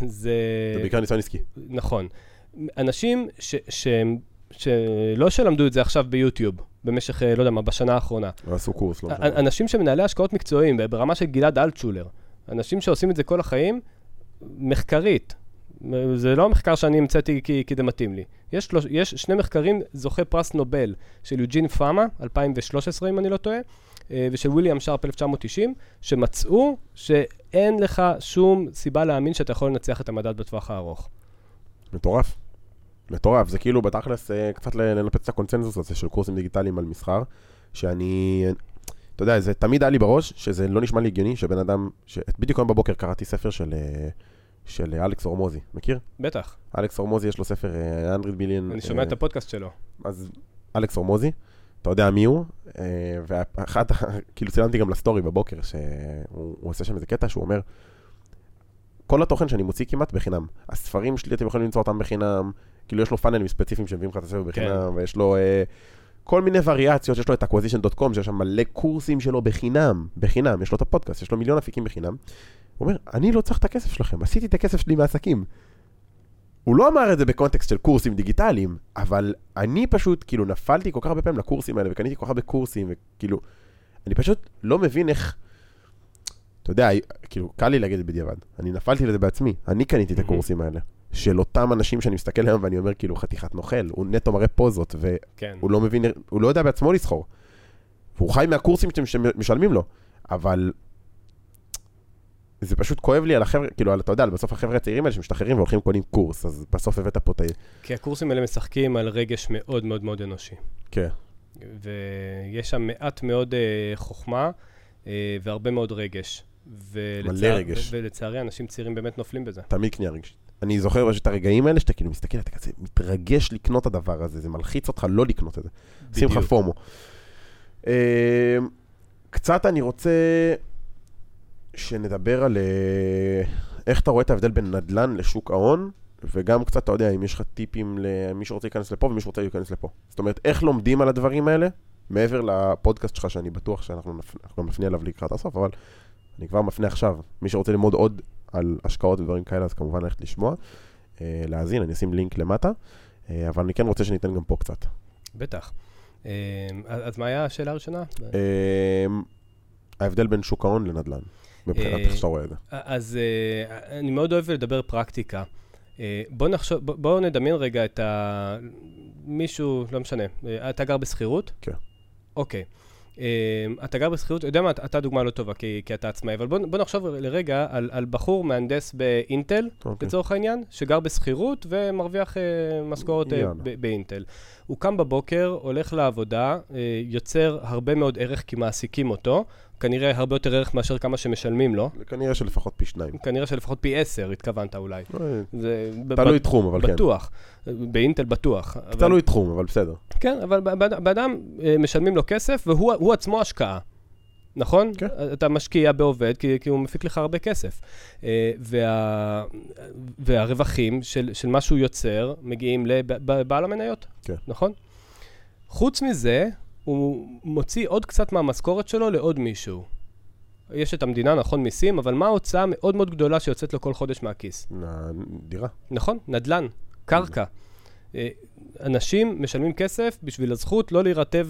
זה... זה בעיקר ניסיון עסקי. נכון. אנשים ש, שהם, שלא שלמדו את זה עכשיו ביוטיוב, במשך, אה, לא יודע מה, בשנה האחרונה. עשו קורס, לא משנה. אנשים שמנהלי השקעות מקצועיים, ברמה של גלעד אלטשולר, אנשים שעושים את זה כל החיים, מחקרית, זה לא מחקר שאני המצאתי כי, כי זה מתאים לי. יש, יש שני מחקרים זוכי פרס נובל של יוג'ין פאמה, 2013 אם אני לא טועה, ושל וויליאם שרפ 1990, שמצאו שאין לך שום סיבה להאמין שאתה יכול לנצח את המדד בטווח הארוך. מטורף. מטורף, זה כאילו בתכלס אה, קצת לנפץ את הקונצנזוס הזה של קורסים דיגיטליים על מסחר, שאני, אתה יודע, זה תמיד היה לי בראש, שזה לא נשמע לי הגיוני שבן אדם, ש... בדיוק היום בבוקר קראתי ספר של, אה, של אלכס אורמוזי, מכיר? בטח, אלכס אורמוזי יש לו ספר אה, 100 ביליון. אני שומע את הפודקאסט שלו. אז אלכס אורמוזי, אתה יודע מי הוא, אה, ואחת, כאילו צילמתי גם לסטורי בבוקר, שהוא הוא עושה שם איזה קטע שהוא אומר, כל התוכן שאני מוציא כמעט בחינם. הספרים שלי, אתם יכולים למצוא אותם בחינם, כאילו יש לו פאנלים ספציפיים שמביאים לך את הספר בחינם, כן. ויש לו אה, כל מיני וריאציות, יש לו את acquisition.com, שיש שם מלא קורסים שלו בחינם, בחינם, יש לו את הפודקאסט, יש לו מיליון אפיקים בחינם. הוא אומר, אני לא צריך את הכסף שלכם, עשיתי את הכסף שלי מעסקים. הוא לא אמר את זה בקונטקסט של קורסים דיגיטליים, אבל אני פשוט, כאילו, נפלתי כל כך הרבה פעמים לקורסים האלה, וקניתי כל כך הרבה קורסים, וכאילו, אני פשוט לא מבין איך, אתה יודע, כאילו, קל לי להגיד את זה בדיעבד. אני נפלתי לזה בעצמי, אני קניתי את. הקורסים האלה. של אותם אנשים שאני מסתכל עליהם ואני אומר, כאילו, חתיכת נוכל, הוא נטו מראה פוזות, והוא כן. לא מבין, הוא לא יודע בעצמו לסחור. והוא חי מהקורסים שאתם שמשלמים לו, אבל זה פשוט כואב לי על החבר'ה, כאילו, אתה יודע, בסוף החבר'ה הצעירים האלה שמשתחררים והולכים קונים קורס, אז בסוף הבאת פה את ה... כי הקורסים האלה משחקים על רגש מאוד מאוד מאוד אנושי. כן. ויש שם מעט מאוד uh, חוכמה uh, והרבה מאוד רגש. ולצער, רגש. ו- ולצערי, אנשים צעירים באמת נופלים בזה. תמיד קנייה רגשית. אני זוכר פשוט את הרגעים האלה שאתה כאילו מסתכל, אתה כזה מתרגש לקנות את הדבר הזה, זה מלחיץ אותך לא לקנות את זה. שים לך בדיוק. פומו. אה, קצת אני רוצה שנדבר על, אה, איך אתה רואה את ההבדל בין נדל"ן לשוק ההון, וגם קצת, אתה יודע, אם יש לך טיפים למי שרוצה להיכנס לפה ומי שרוצה להיכנס לפה. זאת אומרת, איך לומדים על הדברים האלה, מעבר לפודקאסט שלך, שאני בטוח שאנחנו נפ... נפנה אליו לקראת הסוף, אבל אני כבר מפנה עכשיו. מי שרוצה ללמוד עוד על השקעות ודברים כאלה, אז כמובן ללכת לשמוע, אה, להאזין, אני אשים לינק למטה, אה, אבל אני כן רוצה שניתן גם פה קצת. בטח. אז מה היה השאלה הראשונה? ההבדל בין שוק ההון לנדל"ן, מבחינת איך שאתה רואה את זה. אז אה, אני מאוד אוהב לדבר פרקטיקה. אה, בוא נחשוב, בוא- בואו נדמיין רגע את ה... מישהו, לא משנה, אה, אתה גר בשכירות? כן. אוקיי. אתה גר בשכירות, אתה יודע מה, אתה דוגמה לא טובה כי, כי אתה עצמאי, אבל בוא, בוא נחשוב לרגע על, על בחור מהנדס באינטל, אוקיי. לצורך העניין, שגר בשכירות ומרוויח אה, משכורת אה. ב- באינטל. הוא קם בבוקר, הולך לעבודה, אה, יוצר הרבה מאוד ערך כי מעסיקים אותו, כנראה הרבה יותר ערך מאשר כמה שמשלמים לו. כנראה שלפחות פי שניים. כנראה שלפחות פי עשר התכוונת אולי. אה, זה תלוי תחום, אבל כן. בטוח. באינטל בטוח. תלוי תחום, אבל בסדר. כן, אבל באדם אה, משלמים לו כסף והוא הוא עצמו השקעה. נכון? כן. אתה משקיע בעובד כי, כי הוא מפיק לך הרבה כסף. אה, וה, והרווחים של, של מה שהוא יוצר מגיעים לבעל המניות. כן. נכון? חוץ מזה, הוא מוציא עוד קצת מהמשכורת שלו לעוד מישהו. יש את המדינה, נכון, מיסים, אבל מה ההוצאה מאוד מאוד גדולה שיוצאת לו כל חודש מהכיס? דירה. נכון, נדל"ן, קרקע. אה, אנשים משלמים כסף בשביל הזכות לא להירטב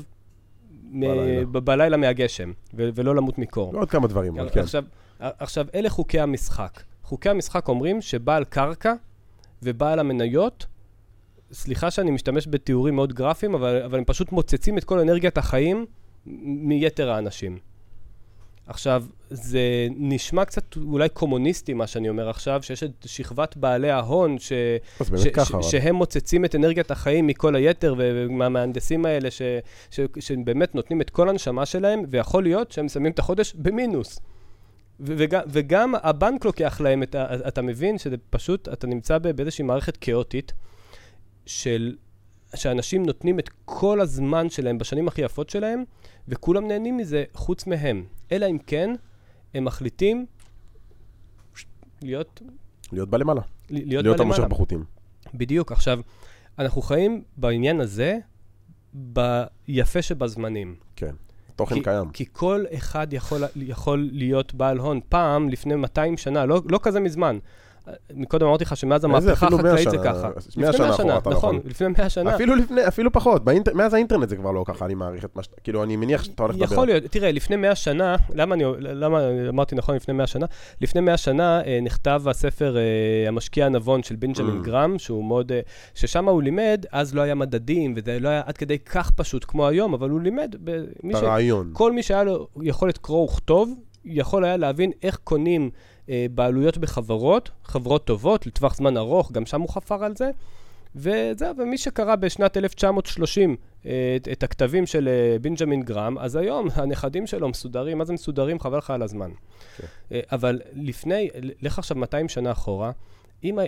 בלילה. בלילה מהגשם, ולא למות מקור. ועוד כמה דברים, אבל כן. עכשיו, עכשיו, אלה חוקי המשחק. חוקי המשחק אומרים שבעל קרקע ובעל המניות, סליחה שאני משתמש בתיאורים מאוד גרפיים, אבל, אבל הם פשוט מוצצים את כל אנרגיית החיים מיתר האנשים. עכשיו, זה נשמע קצת אולי קומוניסטי, מה שאני אומר עכשיו, שיש את שכבת בעלי ההון, ש, ש, ככה, ש. שהם מוצצים את אנרגיית החיים מכל היתר, ומהמהנדסים האלה, ש, ש, שבאמת נותנים את כל הנשמה שלהם, ויכול להיות שהם מסיימים את החודש במינוס. ו- וגם, וגם הבנק לוקח להם את ה... אתה מבין שזה פשוט, אתה נמצא באיזושהי מערכת כאוטית, של... שאנשים נותנים את כל הזמן שלהם בשנים הכי יפות שלהם, וכולם נהנים מזה חוץ מהם. אלא אם כן, הם מחליטים להיות, להיות בלמעלה. להיות, להיות. המושך בחוטים. בדיוק. עכשיו, אנחנו חיים בעניין הזה ביפה שבזמנים. כן. תוכן כי, קיים. כי כל אחד יכול, יכול להיות בעל הון. פעם, לפני 200 שנה, לא, לא כזה מזמן. מקודם אמרתי לך שמאז המהפכה אפילו 100 החקלאית זה. ככה. 100 שנה אחורה, אתה נכון, נכון. לפני 100 שנה. אפילו לפני, אפילו פחות. באינטר... מאז האינטרנט זה כבר לא ככה, אני מעריך את מה ש... כאילו, אני מניח שאתה הולך לדבר. יכול להיות, תראה, לפני 100 שנה, למה אני, למה אמרתי נכון לפני 100 שנה? לפני 100 שנה אה, נכתב הספר אה, המשקיע הנבון של בנג'מין Mm. גרם, שהוא מאוד, אה, ששם הוא לימד, אז לא היה מדדים, וזה לא היה עד כדי כך פשוט כמו היום, אבל הוא לימד, את הרעיון. כל מי שהיה לו יכולת קרוא וכתוב, יכול היה להבין איך קונים בעלויות בחברות, חברות טובות, לטווח זמן ארוך, גם שם הוא חפר על זה. וזהו, ומי שקרא בשנת 1930 אה, את, את הכתבים של אה, בנג'מין גרם, אז היום הנכדים שלו מסודרים, מה זה מסודרים? חבל לך על הזמן. כן. אה, אבל לפני, לך עכשיו 200 שנה אחורה, אם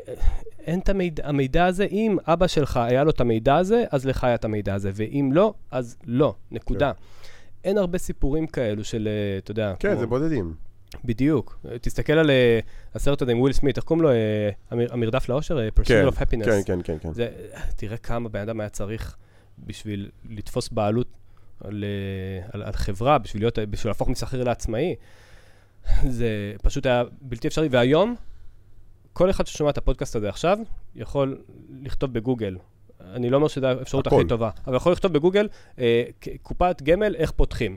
אין את המידע, המידע הזה, אם אבא שלך היה לו את המידע הזה, אז לך היה את המידע הזה, ואם לא, אז לא, נקודה. אין הרבה סיפורים כאלו של, אה, אתה יודע, כן, כמו- זה בודדים. בדיוק. תסתכל על אה, הסרט הזה עם וויל סמית, איך קוראים לו? אה, המר- המרדף לאושר? Pursuit of Happiness. כן, כן, כן, כן. זה, תראה כמה בן אדם היה צריך בשביל לתפוס בעלות על, אה, על, על חברה, בשביל, להיות, בשביל להפוך משכיר לעצמאי. זה פשוט היה בלתי אפשרי. והיום, כל אחד ששומע את הפודקאסט הזה עכשיו, יכול לכתוב בגוגל. אני לא אומר שזו האפשרות. הכי טובה, אבל יכול לכתוב בגוגל, אה, קופת גמל, איך פותחים.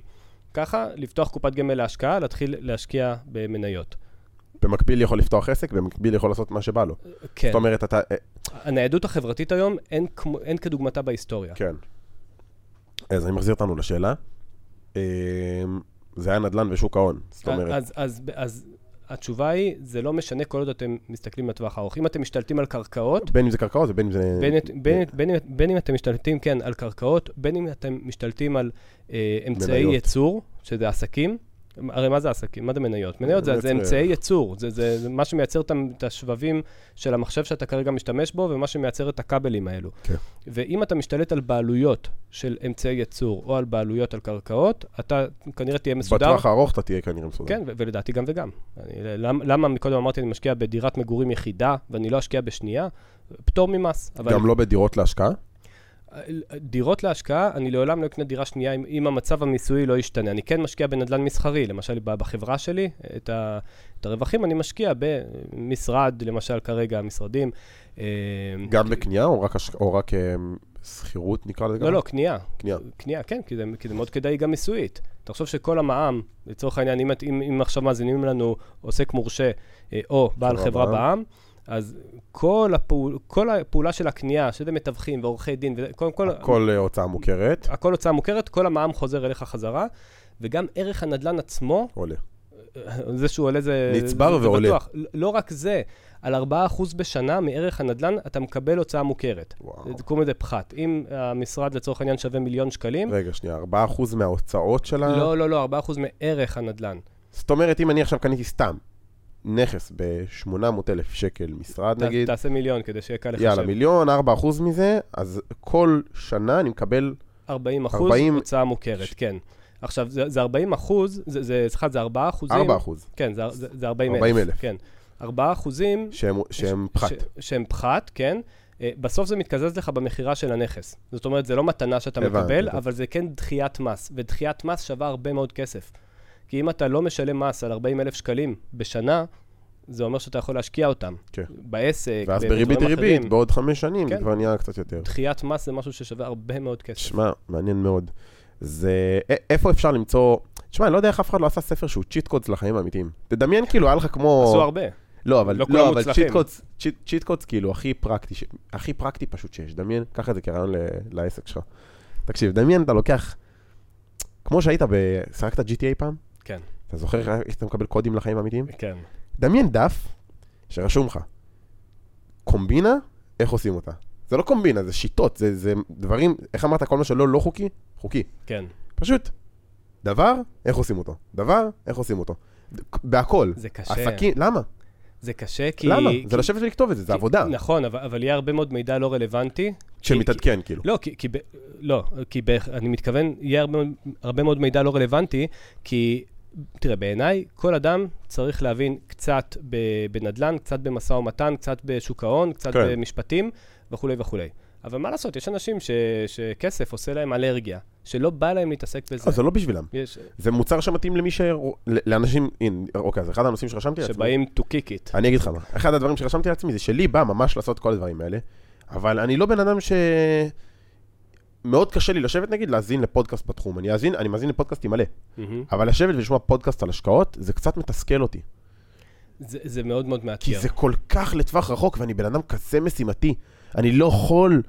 ככה, לפתוח קופת גמל להשקעה, להתחיל להשקיע במניות. במקביל יכול לפתוח עסק, במקביל יכול לעשות מה שבא לו. כן. זאת אומרת, אתה... אה, הניידות החברתית היום, אין, כמו, אין כדוגמתה בהיסטוריה. כן. אז אני מחזיר אותנו לשאלה. אה, זה היה נדל"ן ושוק ההון. זאת אומרת, אז, אז, אז התשובה היא, זה לא משנה כל עוד אתם מסתכלים לטווח הארוך. אם אתם משתלטים על קרקעות, בין אם זה קרקעות ובין אם זה... בין, בין, בין, בין, בין אם אתם משתלטים, כן, על קרקעות, בין אם אתם משתלטים על אה, אמצעי מניות. ייצור, שזה עסקים, הרי מה זה עסקים? מה זה מניות? מניות זה, זה בעצם- אמצעי ייצור, זה, זה, זה מה שמייצר את השבבים של המחשב שאתה כרגע משתמש בו, ומה שמייצר את הכבלים האלו. כן. ואם אתה משתלט על בעלויות של אמצעי ייצור, או על בעלויות על קרקעות, אתה כנראה תהיה מסודר. בטווח הארוך אתה תהיה כנראה מסודר. כן, ו- ולדעתי גם וגם. אני, למה, למה מקודם אמרתי, אני משקיע בדירת מגורים יחידה, ואני לא אשקיע בשנייה? פטור ממס. אבל גם לא בדירות להשקעה? דירות להשקעה, אני לעולם לא אקנה דירה שנייה אם, אם המצב המיסויי לא ישתנה. אני כן משקיע בנדל"ן מסחרי, למשל בחברה שלי, את, ה, את הרווחים אני משקיע במשרד, למשל כרגע משרדים. אה, גם בקנייה או רק השק- או רק אה, שכירות נקרא לזה? לא? לא, קנייה. קנייה. קנייה, כן, כי זה, כי זה מאוד כדאי גם מיסויית. תחשוב שכל המע"מ, לצורך העניין, אם, אם, אם עכשיו מאזינים לנו עוסק מורשה אה, או בעל חברה חברה בע"מ. בע"מ, אז כל, הפעול, כל הפעולה של הקנייה, שזה מתווכים ועורכי דין, וקודם כל, כל אה, הוצאה מוכרת הכל הוצאה מוכרת, כל המע"מ חוזר אליך חזרה, וגם ערך הנדל"ן עצמו, עולה. זה שהוא עולה זה... נצבר זה, זה ועולה. בטוח. לא- לא רק זה, על 4% בשנה מערך הנדל"ן אתה מקבל הוצאה מוכרת. וואו. קוראים לזה פחת. אם המשרד לצורך העניין שווה מיליון שקלים, רגע, שנייה, 4% מההוצאות שלה? לא, לא, לא, 4% מערך הנדל"ן. זאת אומרת, אם אני עכשיו קניתי סתם נכס ב-800,000 שקל משרד, ת- נגיד, תעשה מיליון כדי שיהיה קל לחשב. יאללה, מיליון, 4% מזה, אז כל שנה אני מקבל 40 אחוז 40 הוצאה מוכרת, כן. עכשיו, זה, זה 40 אחוז, זה, זה, סליחה, זה 4 אחוזים. 4 אחוז, כן, זה, זה, זה 40 אלף. 40,000. כן. 4 אחוזים... שהם, שהם פחת. ש, שהם פחת, כן. אה, בסוף זה מתקזז לך במכירה של הנכס. זאת אומרת, זה לא מתנה שאתה הבנתי, מקבל, הבנתי. אבל זה כן דחיית מס, ודחיית מס שווה הרבה מאוד כסף. כי אם אתה לא משלם מס על 40 אלף שקלים בשנה, זה אומר שאתה יכול להשקיע אותם. כן. בעסק, ואז בריבית. דריבית, בעוד חמש שנים, זה כן. כבר נהיה קצת יותר. דחיית מס זה משהו ששווה הרבה מאוד כסף. שמע, מעניין מאוד. זה... איפה אפשר למצוא... תשמע, אני לא יודע איך אף אחד לא עשה ספר שהוא צ'יט קודס לחיים האמיתיים. תדמיין כאילו, היה לך כמו... עשו הרבה. לא, אבל, לא לא, אבל. cheat codes, cheat, cheat codes כאילו הכי פרקטי, ש... הכי פרקטי פשוט שיש. דמיין, קח את זה כרעיון ל... לעסק שלך. תקשיב, דמיין, אתה לוקח... כמו שהיית ב... שיחקת GTA פעם? כן. אתה זוכר איך היית מקבל קודים לחיים האמיתיים? כן. דמיין דף שרשום לך, קומבינה, איך עושים אותה. זה לא קומבינה, זה שיטות, זה, זה דברים, איך אמרת, כל מה שלא לא חוקי, חוקי. כן. פשוט, דבר, איך עושים אותו. דבר, איך עושים אותו. בהכל. זה קשה. עסקים, למה? זה קשה כי... למה? כי- זה לשבת ולכתוב את זה, זה כי- עבודה. נכון, אבל, אבל יהיה הרבה מאוד מידע לא רלוונטי. כי- שמתעדכן, כאילו. לא, כי, כי ב, לא, כי ב, אני מתכוון, יהיה הרבה, הרבה מאוד מידע לא רלוונטי, כי, תראה, בעיניי, כל אדם צריך להבין קצת בנדל"ן, קצת במשא ומתן, קצת בשוק ההון, קצת כן. במשפטים וכולי וכולי. אבל מה לעשות, יש אנשים ש, שכסף עושה להם אלרגיה, שלא בא להם להתעסק בזה. לא, זה לא בשבילם. יש, זה מוצר שמתאים למי ש... לאנשים, הנה, אוקיי, אז אחד הנושאים שרשמתי לעצמי. שבאים to kick it. אני אגיד לך מה, אחד הדברים שרשמתי לעצמי זה שלי בא ממש לעשות כל הדברים האלה, אבל אני לא בן אדם ש... מאוד קשה לי לשבת נגיד להאזין לפודקאסט בתחום. אני אאזין, אני מאזין לפודקאסטים מלא, מהמם. אבל לשבת ולשמוע פודקאסט על השקעות, זה קצת מתסכל אותי. זה, זה מאוד מאוד כי מאתגר. זה כל כך לטווח רחוק, ואני בן אדם כזה משימתי. אני לא יכול,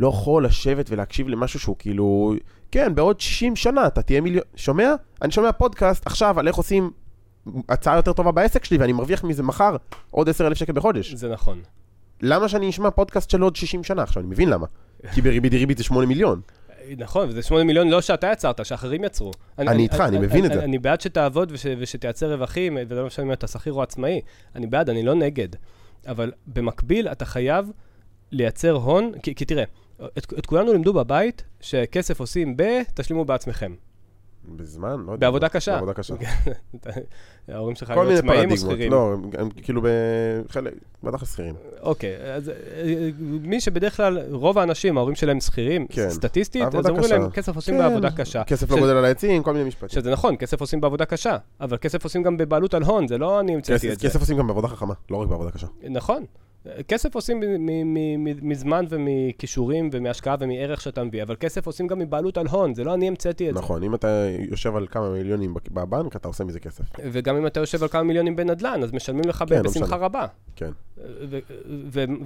לא יכול לשבת ולהקשיב למשהו שהוא כאילו... כן, בעוד 60 שנה אתה תהיה מיליון... שומע? אני שומע פודקאסט עכשיו על איך עושים הצעה יותר טובה בעסק שלי, ואני מרוויח מזה מחר עוד 10,000 שקל בחודש. זה נכון. למה שאני אשמע פודקאסט של עוד 60 שנה? עכשיו, אני מבין למה. כי בריבית דריבית זה 8 מיליון. נכון, וזה 8 מיליון לא שאתה יצרת, שאחרים יצרו. אני איתך, אני מבין את זה. אני בעד שתעבוד וש, ושתייצר רווחים, ולא משנה אם אתה שכיר או עצמאי. אני בעד, אני לא נגד. אבל במקביל, אתה חייב לייצר הון, כי, כי תראה, את, את כולנו לימדו בבית שכסף עושים ב... תשלימו בעצמכם. בזמן, לא יודע. בעבודה קשה. בעבודה קשה. ההורים שלך היו עצמאים או. שכירים? לא, הם- הם כאילו בחלק, בטח שכירים. אוקיי, אז אה, מי שבדרך כלל, רוב האנשים, ההורים שלהם שכירים, כן. סטטיסטית, אז אומרים. להם, כסף עושים כן, בעבודה קשה. כסף לא גודל על העצים, כל מיני משפטים. שזה נכון, כסף עושים בעבודה קשה, אבל כסף עושים גם בבעלות על הון, זה לא אני המצאתי את זה. כסף עושים גם בעבודה חכמה, לא רק בעבודה קשה. נכון. כסף עושים מזמן ומכישורים ומהשקעה ומערך שאתה מביא, אבל כסף עושים גם מבעלות על הון, זה לא אני המצאתי את זה. נכון, אם אתה יושב על כמה מיליונים בבנק, אתה עושה מזה כסף. וגם אם אתה יושב על כמה מיליונים בנדל"ן, אז משלמים לך כן, לא בשמחה. רבה. כן.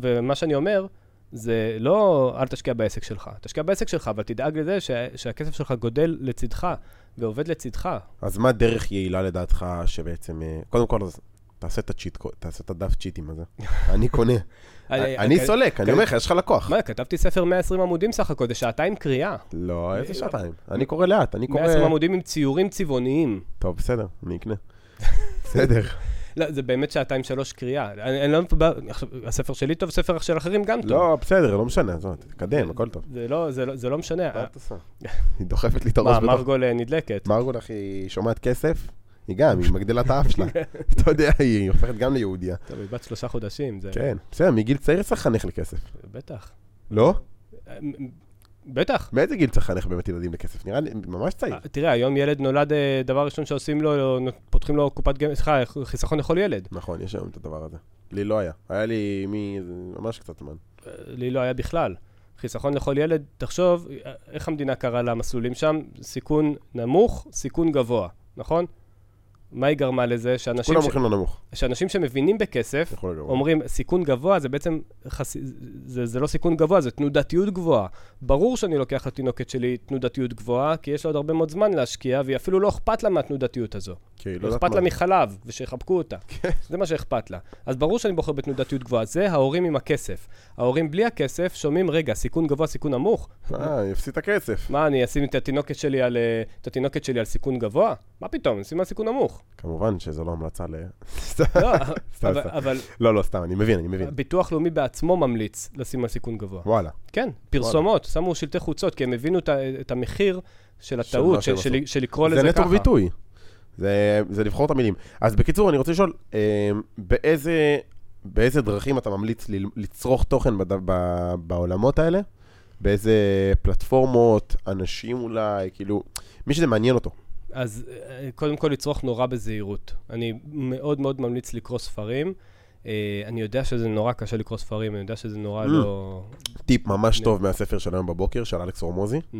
ומה שאני אומר, זה לא אל תשקיע בעסק שלך. תשקיע בעסק שלך, אבל תדאג לזה שהכסף שלך גודל לצדך ועובד לצדך. אז מה דרך יעילה לדעתך שבעצם... אה, קודם כל, תעשה את הצ'יט, תעשה את הדף צ'יטים הזה. אני קונה. אני- סולק, אני אומר לך, יש לך לקוח. מה, כתבתי ספר 120 עמודים סך הכל, זה שעתיים קריאה. לא, איזה שעתיים. אני קורא לאט, אני קורא... 120 עמודים עם ציורים צבעוניים. טוב, בסדר, אני אקנה. בסדר. לא, זה באמת שעתיים שלוש קריאה. אני אני לא... עכשיו, הספר שלי טוב, ספר של אחרים גם טוב. לא, בסדר, לא משנה, עזוב, תתקדם, הכל טוב. זה לא- זה לא- זה לא משנה. מה את עושה? היא דוחפת לי את הראש מה, בתוך... מרגול אה, נדלקת. מרגול, אחי, שומעת כסף, היא גם, היא מגדילה את האף שלה. אתה יודע, היא הופכת גם ליהודיה. טוב, היא בת שלושה חודשים, זה... כן, בסדר, מגיל צעיר צריך לחנך לכסף. בטח. לא? אה, בטח. מאיזה גיל צריך לחנך באמת ילדים לכסף? נראה לי ממש צעיר. אה, תראה, היום ילד נולד, אה, דבר ראשון שעושים לו, פותחים לו קופת גמל, סליחה, חיסכון לכל ילד. נכון, יש היום את הדבר הזה. לי לא היה. היה לי. ממש קצת זמן. לי לא היה בכלל. חיסכון לכל ילד, תחשוב, איך המדינה קראה למסלולים שם? סיכון נמוך, סיכון גבוה, נכון? מה היא גרמה לזה? שאנשים, כולם ש... הולכים לנמוך. שאנשים שמבינים בכסף. אומרים, סיכון גבוה זה בעצם, חס... זה, זה לא סיכון גבוה, זה תנודתיות גבוהה. ברור שאני לוקח לתינוקת שלי תנודתיות גבוהה, כי יש לה עוד הרבה מאוד זמן להשקיע, והיא אפילו לא אכפת לה מהתנודתיות הזו. כי היא לא אכפת לה מה. מחלב, ושיחבקו אותה. זה מה שאכפת לה. אז ברור שאני בוחר בתנודתיות גבוהה. זה ההורים עם הכסף. ההורים בלי הכסף שומעים, רגע, סיכון גבוה, סיכון נמוך? אה, היא הפסיד את הכסף. מה, אני אשים את התינוקת שלי על, אה, את התינוקת שלי על סיכון גבוה? מה פתאום, אני אשים על סיכון נמוך. כמובן שזו לא המלצה ל... לא, אבל- לא, לא, סתם, אני מבין, אני מבין. ביטוח לאומי בעצמו ממליץ לשים על סיכון גבוה. וואלה. כן, פרסומות, שמו שלטי חוצות, כי הם הבינו את המחיר של הטעות, של- לקרוא זה לזה ככה. נטו ביטוי. זה, זה לבחור את המילים. אז בקיצור, אני רוצה לשאול, אה, באיזה, דרכים אתה ממליץ לצרוך תוכן בעולמות האלה? באיזה פלטפורמות, אנשים אולי, כאילו, מי שזה מעניין אותו. אז אה, קודם כל לצרוך נורא בזהירות. אני מאוד מאוד ממליץ לקרוא ספרים. אה, אני יודע שזה נורא קשה לקרוא ספרים, אני יודע שזה נורא Mm. לא... טיפ ממש 네. טוב מהספר של היום בבוקר, של אלכס הורמוזי. Mm.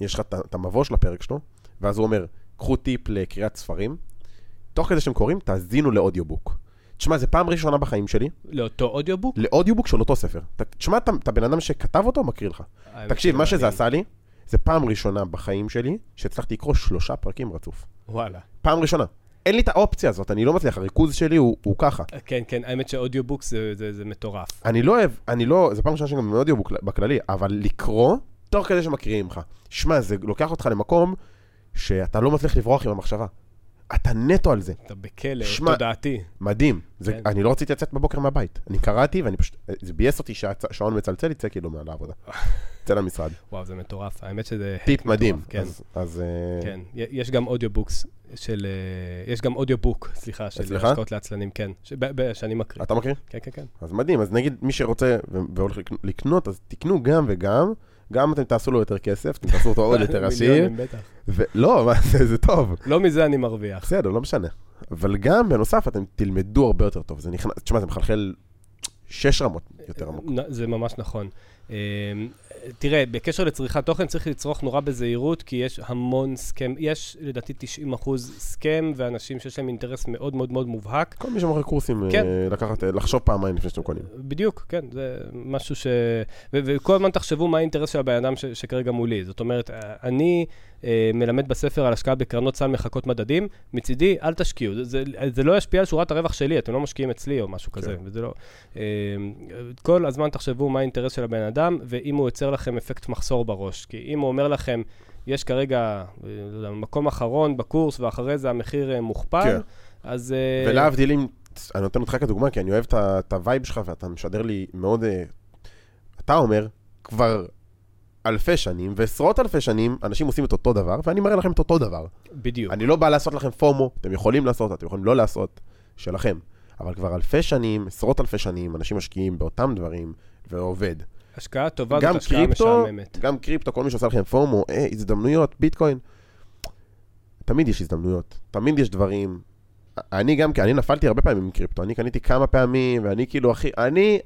יש לך את המבוא של הפרק שלו, ואז הוא אומר, קחו טיפ לקריאת ספרים, תוך כדי שאתם קוראים, תאזינו לאודיובוק. תשמע, זו פעם ראשונה בחיים שלי, לאותו אודיובוק? לאודיובוק של אותו ספר. תשמע, את הבן אדם שכתב אותו, מקריא לך. תקשיב, מה שזה. עשה לי, זה פעם ראשונה בחיים שלי שהצלחתי לקרוא שלושה פרקים רצוף. וואלה. פעם ראשונה. אין לי את האופציה הזאת, אני לא מצליח, הריכוז שלי הוא, הוא ככה. כן, כן, האמת שאודיובוק זה, זה, זה מטורף. אני לא אוהב, אני לא, זו פעם ראשונה שגם אודיובוק בכללי, אבל לקרוא, תוך כדי שמקריאים לך. שמע, זה לוקח אותך למקום שאתה לא מצליח לברוח עם המחשבה. אתה נטו על זה. אתה בכלא, שמע- תודעתי. מדהים. זה, כן. אני לא רציתי לצאת בבוקר מהבית. אני קראתי ואני פשוט, זה ביאס אותי שהשעון מצלצל, יצא כאילו מעל העבודה. יצא למשרד. וואו, זה מטורף. האמת שזה... טיפ מדהים. מטורף, כן, אז, אז אה, כן. יש גם audiobooks של... אה, יש גם audiobook, סליחה, של? השקעות לעצלנים, כן. ש- ב- ב- שאני מקריא. אתה מכיר? כן, כן, כן. אז מדהים, אז נגיד מי שרוצה והולך לקנ- לקנות, אז תקנו גם וגם, גם אתם תעשו לו יותר כסף, אתם תעשו אותו עוד יותר עשיר. ולא, מה זה, זה טוב, לא מזה אני מרוויח. בסדר, לא משנה. אבל גם, בנוסף, אתם תלמדו הרבה יותר טוב, זה נכנס, תשמע, זה מחלחל שש רמות יותר עמוק. זה ממש נכון. אמ, תראה, בקשר לצריכת תוכן צריך לצרוך נורא בזהירות, כי יש המון סכם, יש לדעתי 90 אחוז סכם, ואנשים שיש להם אינטרס מאוד מאוד מאוד מובהק. כל מי שמוכר קורסים, כן. אה, לקחת, אה, לחשוב פעמיים לפני שאתם קונים. בדיוק, כן, זה משהו ש... וכל הזמן תחשבו מה האינטרס של הבן אדם ש- שכרגע מולי. זאת אומרת, אה, אני מלמד בספר על השקעה בקרנות סל מחקות מדדים, מצידי, אל תשקיעו. זה, זה, זה לא ישפיע על שורת הרווח שלי, אתם לא משקיעים אצלי או משהו כזה. כן. וזה לא... אה, כל הזמן תחשבו מה האינטרס של הבן אדם, ואם הוא יוצר לכם אפקט מחסור בראש. כי אם הוא אומר לכם, יש כרגע, אה, לא מקום אחרון בקורס, ואחרי זה המחיר אה, מוכפל, כן. אז... אה, ולהבדיל אם, אני נותן אותך כדוגמה, כי אני אוהב את ה vibe שלך ואתה משדר לי מאוד, אה, אתה אומר, כבר אלפי שנים ועשרות אלפי שנים, אנשים עושים את אותו דבר, ואני מראה לכם את אותו דבר. בדיוק. אני לא בא לעשות לכם FOMO, אתם יכולים לעשות, אתם יכולים לא לעשות, שלכם. אבל כבר אלפי שנים, עשרות אלפי שנים, אנשים משקיעים באותם דברים, ועובד. השקעה טובה זאת השקעה קריפטו, משעממת. גם קריפטו, כל מי שעושה לכם FOMO, אה, הזדמנויות, ביטקוין. תמיד יש הזדמנויות, תמיד יש דברים. אני גם, אני נפלתי הרבה פעמים עם קריפטו, אני קניתי כמה פעמים, ואני כאילו, אחי, אני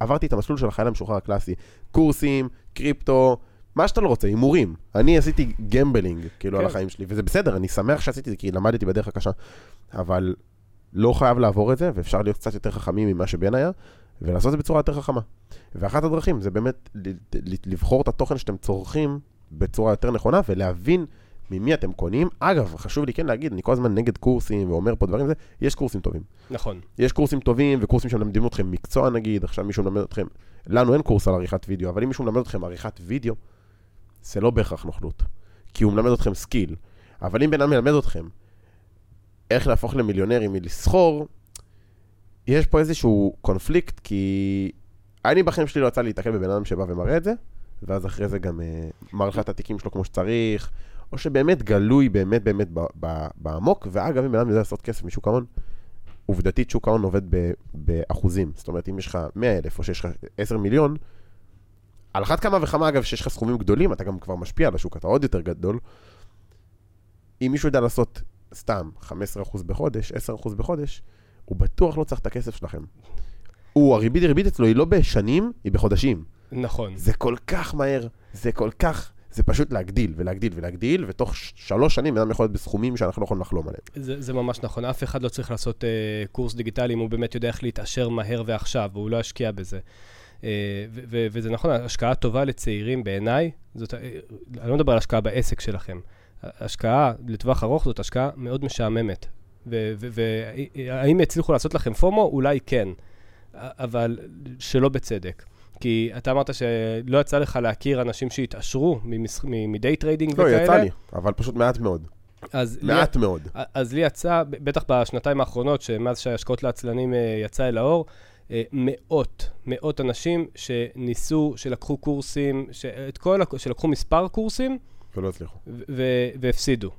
עברתי את המסלול של החייל המשוחרר הקלאסי. קורסים, קריפטו, מה שאתה לא רוצה, הימורים. אני עשיתי gambling, כאילו, כן. על החיים שלי, וזה בסדר, אני שמח שעשיתי את זה, כי למדתי בדרך הקשה. אבל לא חייב לעבור את זה, ואפשר להיות קצת יותר חכמים ממה שבן היה, ולעשות את זה בצורה יותר חכמה. ואחת הדרכים זה באמת לבחור את התוכן שאתם צורכים בצורה יותר נכונה, ולהבין ממי אתם קונים. אגב, חשוב לי כן להגיד, אני כל הזמן נגד קורסים ואומר פה דברים, זה, יש קורסים טובים. נכון. יש קורסים טובים וקורסים שמלמדים אתכם מקצוע נגיד, עכשיו מישהו מלמד אתכם, לנו אין קורס על עריכת וידאו, אבל אם מישהו מלמד אתכם עריכת וידאו, זה לא בהכרח נוכלות, כי הוא מלמד אתכם skill. אבל אם בן אדם מלמד אתכם איך להפוך למיליונרים מלסחור, יש פה איזשהו קונפליקט, כי אני בחיים שלי לא יצא להתקל בבן אדם שבא ומראה את זה, ואז אחרי זה גם uh, מראה לך את התיקים שלו כמו שצריך, או שבאמת גלוי באמת באמת ב- ב- בעמוק, ואגב, אם בן אדם יודע לעשות כסף משוק ההון, עובדתית שוק ההון עובד ב- באחוזים. זאת אומרת, אם יש לך 100 אלף או שיש לך 10 מיליון, על אחת כמה וכמה, אגב, שיש לך סכומים גדולים, אתה גם כבר משפיע על השוק, אתה עוד יותר גדול. אם מישהו יודע לעשות סתם 15% בחודש, 10% בחודש, הוא בטוח לא צריך את הכסף שלכם. הוא, הריבית הריבית אצלו היא לא בשנים, היא בחודשים. נכון. זה כל כך מהר, זה כל כך, זה פשוט להגדיל ולהגדיל ולהגדיל, ותוך שלוש שנים אדם יכול להיות בסכומים שאנחנו לא יכולים לחלום עליהם. זה, זה ממש נכון, אף אחד לא צריך לעשות אה, קורס דיגיטלי אם הוא באמת יודע איך להתעשר מהר ועכשיו, והוא לא ישקיע בזה. אה, ו- ו- וזה נכון, השקעה טובה לצעירים בעיניי, זאת, אה, אני לא מדבר על השקעה בעסק שלכם. השקעה לטווח ארוך זאת השקעה מאוד משעממת. והאם יצליחו לעשות לכם FOMO? אולי כן, אבל שלא בצדק. כי אתה אמרת שלא יצא לך להכיר אנשים שהתעשרו מ day trading לא, וכאלה. יצא לי, אבל פשוט מעט מאוד. אז לי- מעט מאוד. אז לי יצא, בטח בשנתיים האחרונות, שמאז שההשקעות לעצלנים אה, יצא אל האור, אה, מאות, מאות אנשים שניסו, שלקחו קורסים, את כל, שלקחו מספר קורסים ולא הצליחו. והפסידו.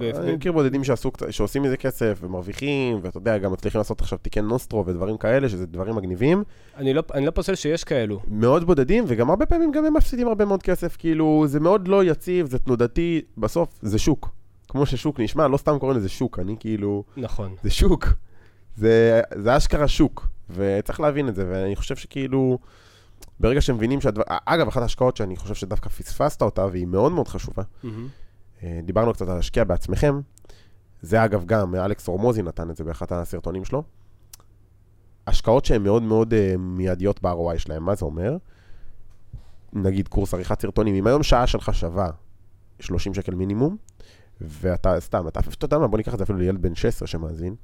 אני מכיר בודדים שעשו, שעושים מזה כסף ומרוויחים, ואתה יודע, גם מצליחים לעשות עכשיו תיקי נוסטרו ודברים כאלה, שזה דברים מגניבים. אני לא, אני לא פוסל שיש כאלו. מאוד בודדים, וגם הרבה פעמים גם הם מפסידים הרבה מאוד כסף, כאילו, זה מאוד לא יציב, זה תנודתי, בסוף זה שוק. כמו ששוק נשמע, לא סתם קוראים לזה שוק, אני כאילו, נכון. זה שוק. זה, זה אשכרה שוק, וצריך להבין את זה, ואני חושב שכאילו, ברגע שמבינים שהדבר... אגב, אחת ההשקעות שאני חושב שדווקא פספסת אותה, והיא מאוד מאוד חשובה, מהמם. אה, דיברנו קצת על להשקיע בעצמכם, זה אגב גם, אלכס הורמוזי נתן את זה באחד הסרטונים שלו. השקעות שהן מאוד מאוד uh, מיידיות ב-ROI שלהם, מה זה אומר? נגיד קורס עריכת סרטונים, אם היום שעה שלך שווה 30 שקל מינימום, ואתה, סתם, אתה, אתה יודע מה, בוא ניקח את זה אפילו לילד בן 16 שמאזין,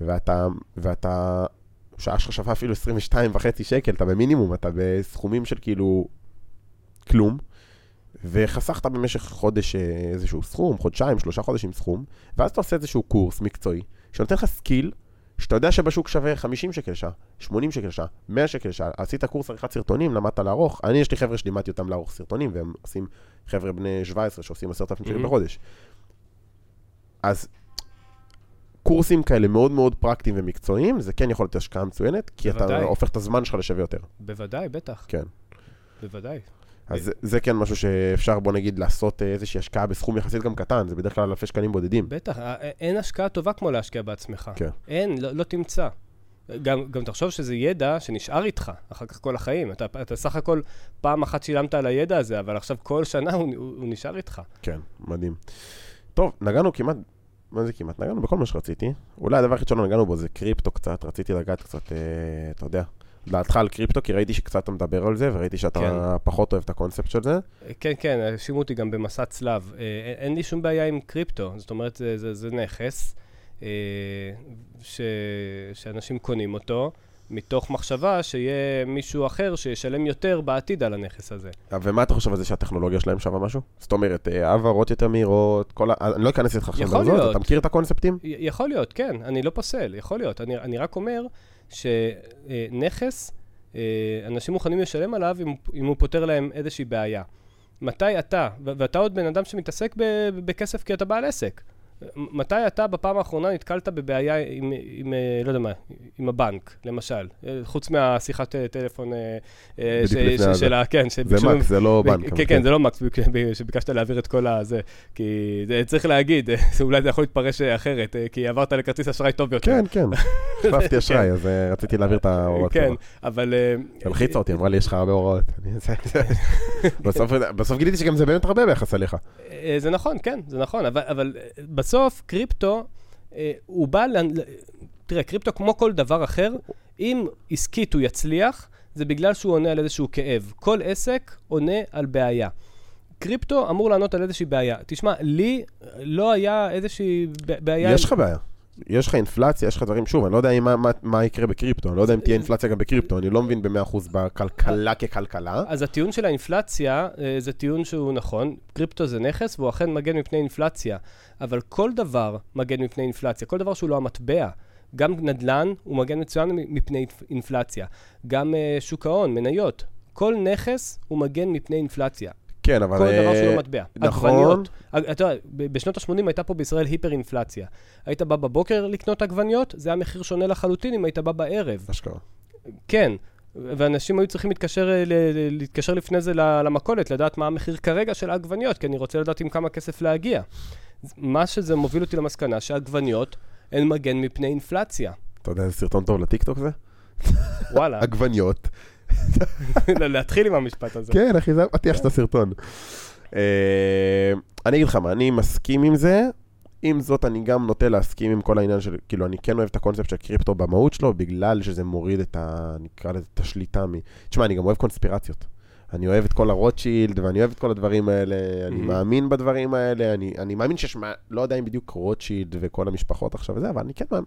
ואתה, ואתה, שעה שלך שווה אפילו 22 וחצי שקל, אתה במינימום, אתה בסכומים של כאילו כלום, וחסכת במשך חודש אה, איזשהו סכום, חודשיים, שלושה חודשים סכום, ואז אתה עושה איזשהו קורס מקצועי, שנותן לך skill, שאתה יודע שבשוק שווה 50 שקל שעה, 80 שקל שעה, 100 שקל שעה, עשית קורס עריכת סרטונים, למדת לערוך, אני יש לי חבר'ה שלימדתי אותם לערוך סרטונים, והם עושים, חבר'ה בני 17 שעושים 10,000 שקל Mhm. בחודש. אז קורסים כאלה מאוד מאוד פרקטיים ומקצועיים, זה כן יכול להיות השקעה מצוינת, כי אתה בוודאי. הופך את הזמן שלך לשווה יותר. בוודאי, בטח. כן. בוודאי. אז זה, זה כן משהו שאפשר, בוא נגיד, לעשות אה, איזושהי השקעה בסכום יחסית גם קטן, זה בדרך כלל אלפי שקלים בודדים. בטח, א- אין השקעה טובה כמו להשקיע בעצמך. כן. אין, לא, לא תמצא. גם, גם תחשוב שזה ידע שנשאר איתך אחר כך כל החיים. אתה, אתה סך הכל פעם אחת שילמת על הידע הזה, אבל עכשיו כל שנה הוא, הוא, הוא נשאר איתך. כן, מדהים. טוב, נגענו כמעט, מה זה כמעט? נגענו בכל מה שרציתי. אולי הדבר היחיד שלא נגענו בו זה קריפטו קצת, רציתי לגעת קצת, אה, אתה יודע, דעתך על קריפטו, כי ראיתי שקצת אתה מדבר על זה, וראיתי שאתה כן. פחות אוהב את הקונספט של זה. כן, כן, האשימו אותי גם במסע צלב. אה, אין- אין לי שום בעיה עם קריפטו, זאת אומרת, זה, זה, זה נכס אה, ש, שאנשים קונים אותו, מתוך מחשבה שיהיה מישהו אחר שישלם יותר בעתיד על הנכס הזה. ומה אתה חושב על זה שהטכנולוגיה שלהם שווה משהו? זאת אומרת, אה, העברות יותר מהירות, כל ה... אני לא אכנס איתך עכשיו לזאת. אתה מכיר את הקונספטים? יכול להיות, כן, אני לא פוסל, יכול להיות. אני, אני רק אומר שנכס, אה, אנשים מוכנים לשלם עליו אם, אם הוא פותר להם איזושהי בעיה. מתי אתה, ואתה עוד בן אדם שמתעסק בכסף כי אתה בעל עסק, מתי אתה בפעם האחרונה נתקלת בבעיה עם, עם אה, לא יודע מה, עם הבנק, למשל, אה, חוץ מהשיחת אה, טלפון ש- הזה. של ה... כן, זה שביקשו- מקס, זה לא בנק. כן, אבל כן, זה לא מקס, שביקשת להעביר את כל הזה, כי זה צריך להגיד, אולי זה יכול להתפרש אחרת, כי עברת לכרטיס אשראי טוב יותר. כן, כן. החלפתי אשראי, אז רציתי להעביר את ההוראות. כן. אבל... הלחיצה אותי, אמרה לי, יש לך הרבה הוראות. זה- זה- בסוף- גיליתי שגם זה באמת הרבה ביחס אליך. זה נכון, כן, זה נכון, אבל, בסוף קריפטו, אה, הוא בא, ל... ל- תראה, קריפטו כמו כל דבר אחר, אם עסקית הוא יצליח, זה בגלל שהוא עונה על איזשהו כאב. כל עסק עונה על בעיה. קריפטו אמור לענות על איזושהי בעיה. תשמע, לי לא היה איזושהי בעיה... יש לך בעיה. יש לך אינפלציה, יש לך דברים, שוב, אני לא יודע מה, מה, מה יקרה בקריפטו, אני לא יודע אם תהיה אינפלציה גם בקריפטו, אני לא מבין ב-100% בכלכלה ככלכלה. אז הטיעון של האינפלציה אה, זה טיעון שהוא נכון, קריפטו זה נכס והוא אכן מגן מפני אינפלציה, אבל כל דבר מגן מפני אינפלציה, כל דבר שהוא לא המטבע. גם נדל"ן הוא מגן מצוין מפני אינפלציה, גם uh, שוק ההון, מניות, כל נכס הוא מגן מפני אינפלציה. כן, אבל... כל דבר שהוא לא מטבע. נכון. עגבניות. אתה יודע, בשנות ה-80 הייתה פה בישראל היפר-אינפלציה. היית בא בבוקר לקנות עגבניות, זה היה מחיר שונה לחלוטין אם היית בא בערב. אשכרה. כן, ואנשים היו צריכים להתקשר, ל- להתקשר לפני זה למכולת, לדעת מה המחיר כרגע של העגבניות, כי אני רוצה לדעת עם כמה כסף להגיע. מה שזה מוביל אותי למסקנה שעגבניות הן מגן מפני אינפלציה. אתה יודע איזה סרטון טוב לטיקטוק זה? וואלה, עגבניות. להתחיל עם המשפט הזה. כן, אחי, זה הפתיח של הסרטון. אני אגיד לך מה, אני מסכים עם זה, עם זאת אני גם נוטה להסכים עם כל העניין של, כאילו, אני כן אוהב את הקונספט של קריפטו במהות שלו, בגלל שזה מוריד את ה... נקרא לזה, את השליטה מ... תשמע, אני גם אוהב קונספירציות. אני אוהב את כל הרוטשילד, ואני אוהב את כל הדברים האלה, אני Mhm. מאמין בדברים האלה, אני, אני מאמין שיש, לא יודע אם בדיוק רוטשילד וכל המשפחות עכשיו וזה, אבל אני כן מאמין.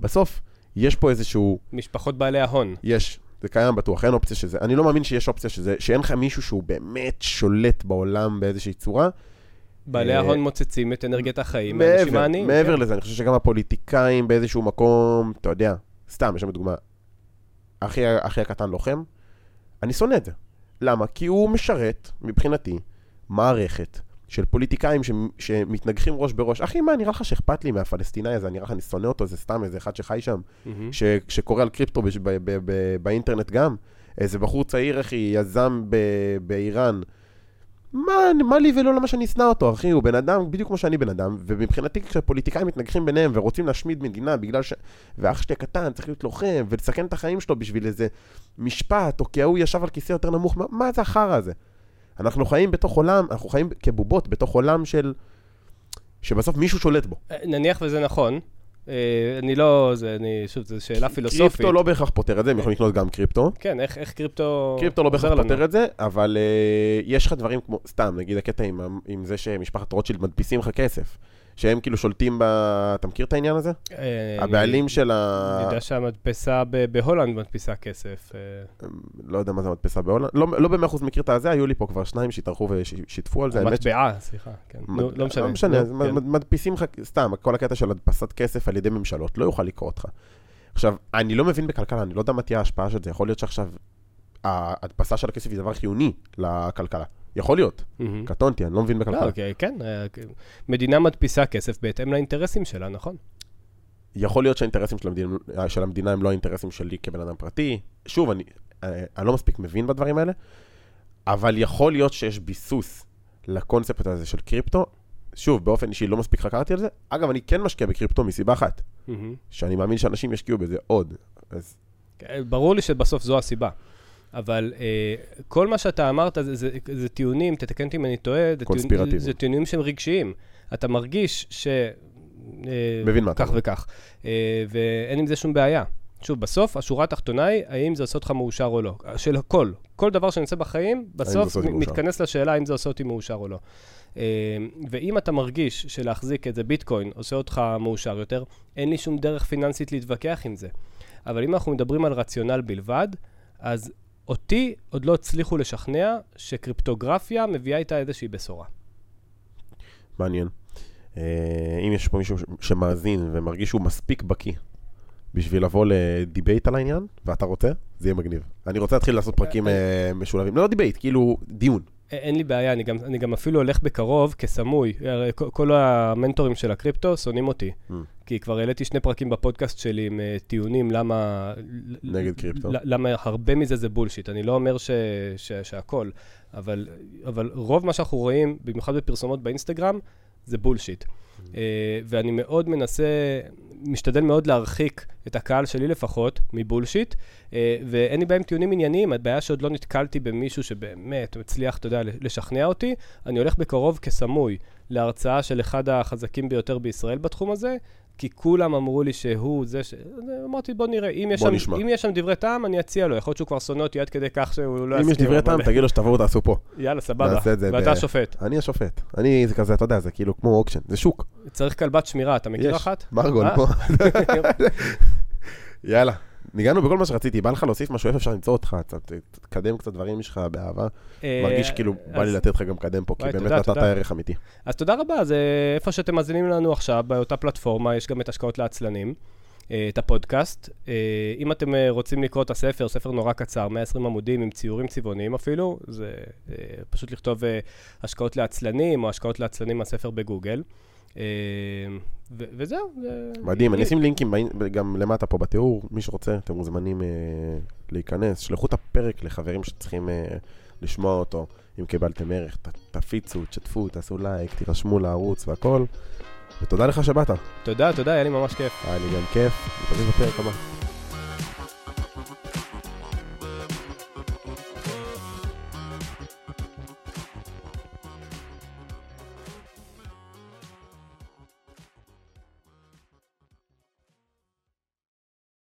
בסוף, יש פה איזשהו... משפחות בעלי ההון. יש, זה קיים בטוח, אין אופציה שזה, אני לא מאמין שיש אופציה שזה, שאין לך מישהו שהוא באמת שולט בעולם באיזושהי צורה. בעלי אה, ההון מוצצים את אנרגיית החיים, האנשים מעבר, העניים. מעבר כן. לזה, אני חושב שגם הפוליטיקאים באיזשהו מקום, אתה יודע, סתם, יש לנו דוגמה, אחי, אחי הקטן לוחם, אני שונא את זה. למה? כי הוא משרת, מבחינתי, מערכת של פוליטיקאים ש, שמתנגחים ראש בראש. אחי, מה, נראה לך שאכפת לי מהפלסטיני הזה? נראה לך אני שונא אותו? זה סתם איזה אחד שחי שם, מהמם. ש, שקורא על קריפטו בש- ב, ב, ב, ב, באינטרנט גם. איזה בחור צעיר, אחי, יזם ב, באיראן. מה, מה לי ולא למה שאני אשנא אותו, אחי? הוא בן אדם בדיוק כמו שאני בן אדם, ומבחינתי כשפוליטיקאים מתנגחים ביניהם ורוצים להשמיד מדינה בגלל ש... ואח שלי הקטן צריך להיות לוחם ולסכן את החיים שלו בשביל איזה משפט, או כי ההוא ישב על כיסא יותר נמוך, מה, מה זה החרא הזה? אנחנו חיים בתוך עולם, אנחנו חיים כבובות בתוך עולם של... שבסוף מישהו שולט בו. אה, נניח וזה נכון, אה, אני לא, זה, אני, שוב, זו שאלה פילוסופית. קריפטו לא בהכרח פותר את זה, הם יכולים לקנות גם קריפטו. כן, איך, איך קריפטו... קריפטו לא בהכרח? פותר את זה, אבל uh, יש לך דברים כמו, סתם, נגיד הקטע עם, עם זה שמשפחת רוטשילד מדפיסים לך כסף. שהם כאילו שולטים ב... אתה מכיר את העניין הזה? אה, הבעלים אני- של אני ה... יודע שהמדפסה בהולנד מדפיסה כסף. אה, לא יודע מה זה מדפסה בהולנד. לא, לא במאה אחוז מכיר את הזה, היו לי פה כבר שניים שהתארחו ושיתפו על זה. המטבעה, סליחה, כן. לא משנה. לא משנה, כן. מד- מד- מדפיסים לך, סתם, כל הקטע של הדפסת כסף על ידי ממשלות, לא יוכל לקרוא אותך. עכשיו, אני לא מבין בכלכלה, אני לא יודע מה תהיה ההשפעה של זה, יכול להיות שעכשיו ההדפסה של הכסף היא דבר חיוני לכלכלה. יכול להיות, מהמם. קטונתי, אני לא מבין לא, בכלכלה. אוקיי, כן. אה, כן. מדינה מדפיסה כסף בהתאם לאינטרסים שלה, נכון? יכול להיות שהאינטרסים של המדינה, של המדינה הם לא האינטרסים שלי כבן אדם פרטי. שוב, אני, אה, אני לא מספיק מבין בדברים האלה, אבל יכול להיות שיש ביסוס לקונספט הזה של קריפטו. שוב, באופן אישי לא מספיק חקרתי על זה. אגב, אני כן משקיע בקריפטו מסיבה אחת, מהמם. שאני מאמין שאנשים ישקיעו בזה עוד. אז כן, ברור לי שבסוף זו הסיבה. אבל אה, כל מה שאתה אמרת זה, זה, זה טיעונים, תתקן אותי אם אני טועה, זה, טיעונים- קונספירטיביים. זה טיעונים שהם רגשיים. אתה מרגיש ש... אה, מבין מה אתה כך. וכך. אה, ואין עם זה שום בעיה. שוב, בסוף, השורה התחתונה היא, האם זה עושה אותך מאושר או לא. של הכל. כל דבר שאני עושה בחיים, זה בסוף. מתכנס לשאלה האם זה עושה אותי מאושר או לא. אה, ואם אתה מרגיש שלהחזיק איזה ביטקוין עושה אותך מאושר יותר, אין לי שום דרך פיננסית להתווכח עם זה. אבל אם אנחנו מדברים על רציונל בלבד, אז אותי עוד לא הצליחו לשכנע שקריפטוגרפיה מביאה איתה איזושהי בשורה. מעניין. אה, אם יש פה מישהו שמאזין ומרגיש שהוא מספיק בקיא בשביל לבוא ל debate על העניין, ואתה רוצה, זה יהיה מגניב. אני רוצה להתחיל לעשות פרקים אה, משולבים. לא debate, כאילו דיון. אין לי בעיה, אני גם, אני גם אפילו הולך בקרוב כסמוי. כל, המנטורים של הקריפטו שונאים אותי. אממ. כי כבר העליתי שני פרקים בפודקאסט שלי עם אה, טיעונים למה... נגד קריפטו. למה הרבה מזה זה bullshit. אני לא אומר ש, ש, שהכל, אבל, אבל רוב מה שאנחנו רואים, במיוחד בפרסומות באינסטגרם, זה bullshit. אה, ואני מאוד מנסה, משתדל מאוד להרחיק את הקהל שלי לפחות מ bullshit, אה, ואין לי בעיה עם טיעונים ענייניים, הבעיה שעוד לא נתקלתי במישהו שבאמת מצליח, אתה יודע, לשכנע אותי. אני הולך בקרוב כסמוי להרצאה של אחד החזקים ביותר בישראל בתחום הזה, כי כולם אמרו לי שהוא זה ש... אמרתי, בוא נראה, אם יש, בוא שם, נשמע. אם יש שם דברי טעם, אני אציע לו. יכול להיות שהוא כבר שונא אותי עד כדי כך שהוא לא אם יש דברי טעם, תגיד לו שתבואו תעשו פה. יאללה, סבבה. ואתה ב- השופט. אני השופט. אני, זה כזה, אתה יודע, זה כאילו כמו אוקשן, זה שוק. צריך כלבת שמירה, אתה מכיר יש. אחת? מרגול אה? פה. יאללה. ניגענו בכל מה שרציתי, בא לך להוסיף משהו, איפה אפשר למצוא אותך, קצת, תקדם קצת דברים שלך באהבה. אה, מרגיש כאילו בא לי לתת לך גם לקדם פה, כי באמת נתת. ערך אמיתי. אז תודה רבה, אז אה, איפה שאתם מאזינים לנו עכשיו, באותה פלטפורמה, יש גם את השקעות לעצלנים, אה, את הפודקאסט. אה, אם אתם רוצים לקרוא את הספר, ספר נורא קצר, 120 עמודים עם ציורים צבעוניים אפילו, זה פשוט לכתוב השקעות לעצלנים, או השקעות לעצלנים מהספר בגוגל. אה, וזהו. זה- מדהים, אני אשים לינקים גם למטה פה בתיאור, מי שרוצה, אתם מוזמנים אה, להיכנס, שלחו את הפרק לחברים שצריכים אה, לשמוע אותו, אם קיבלתם ערך, תפיצו, תשתפו, תעשו לייק, תירשמו לערוץ והכל, ותודה לך שבאת, תודה, תודה, היה לי ממש כיף. היה לי גם כיף, נתראה בפרק הבא.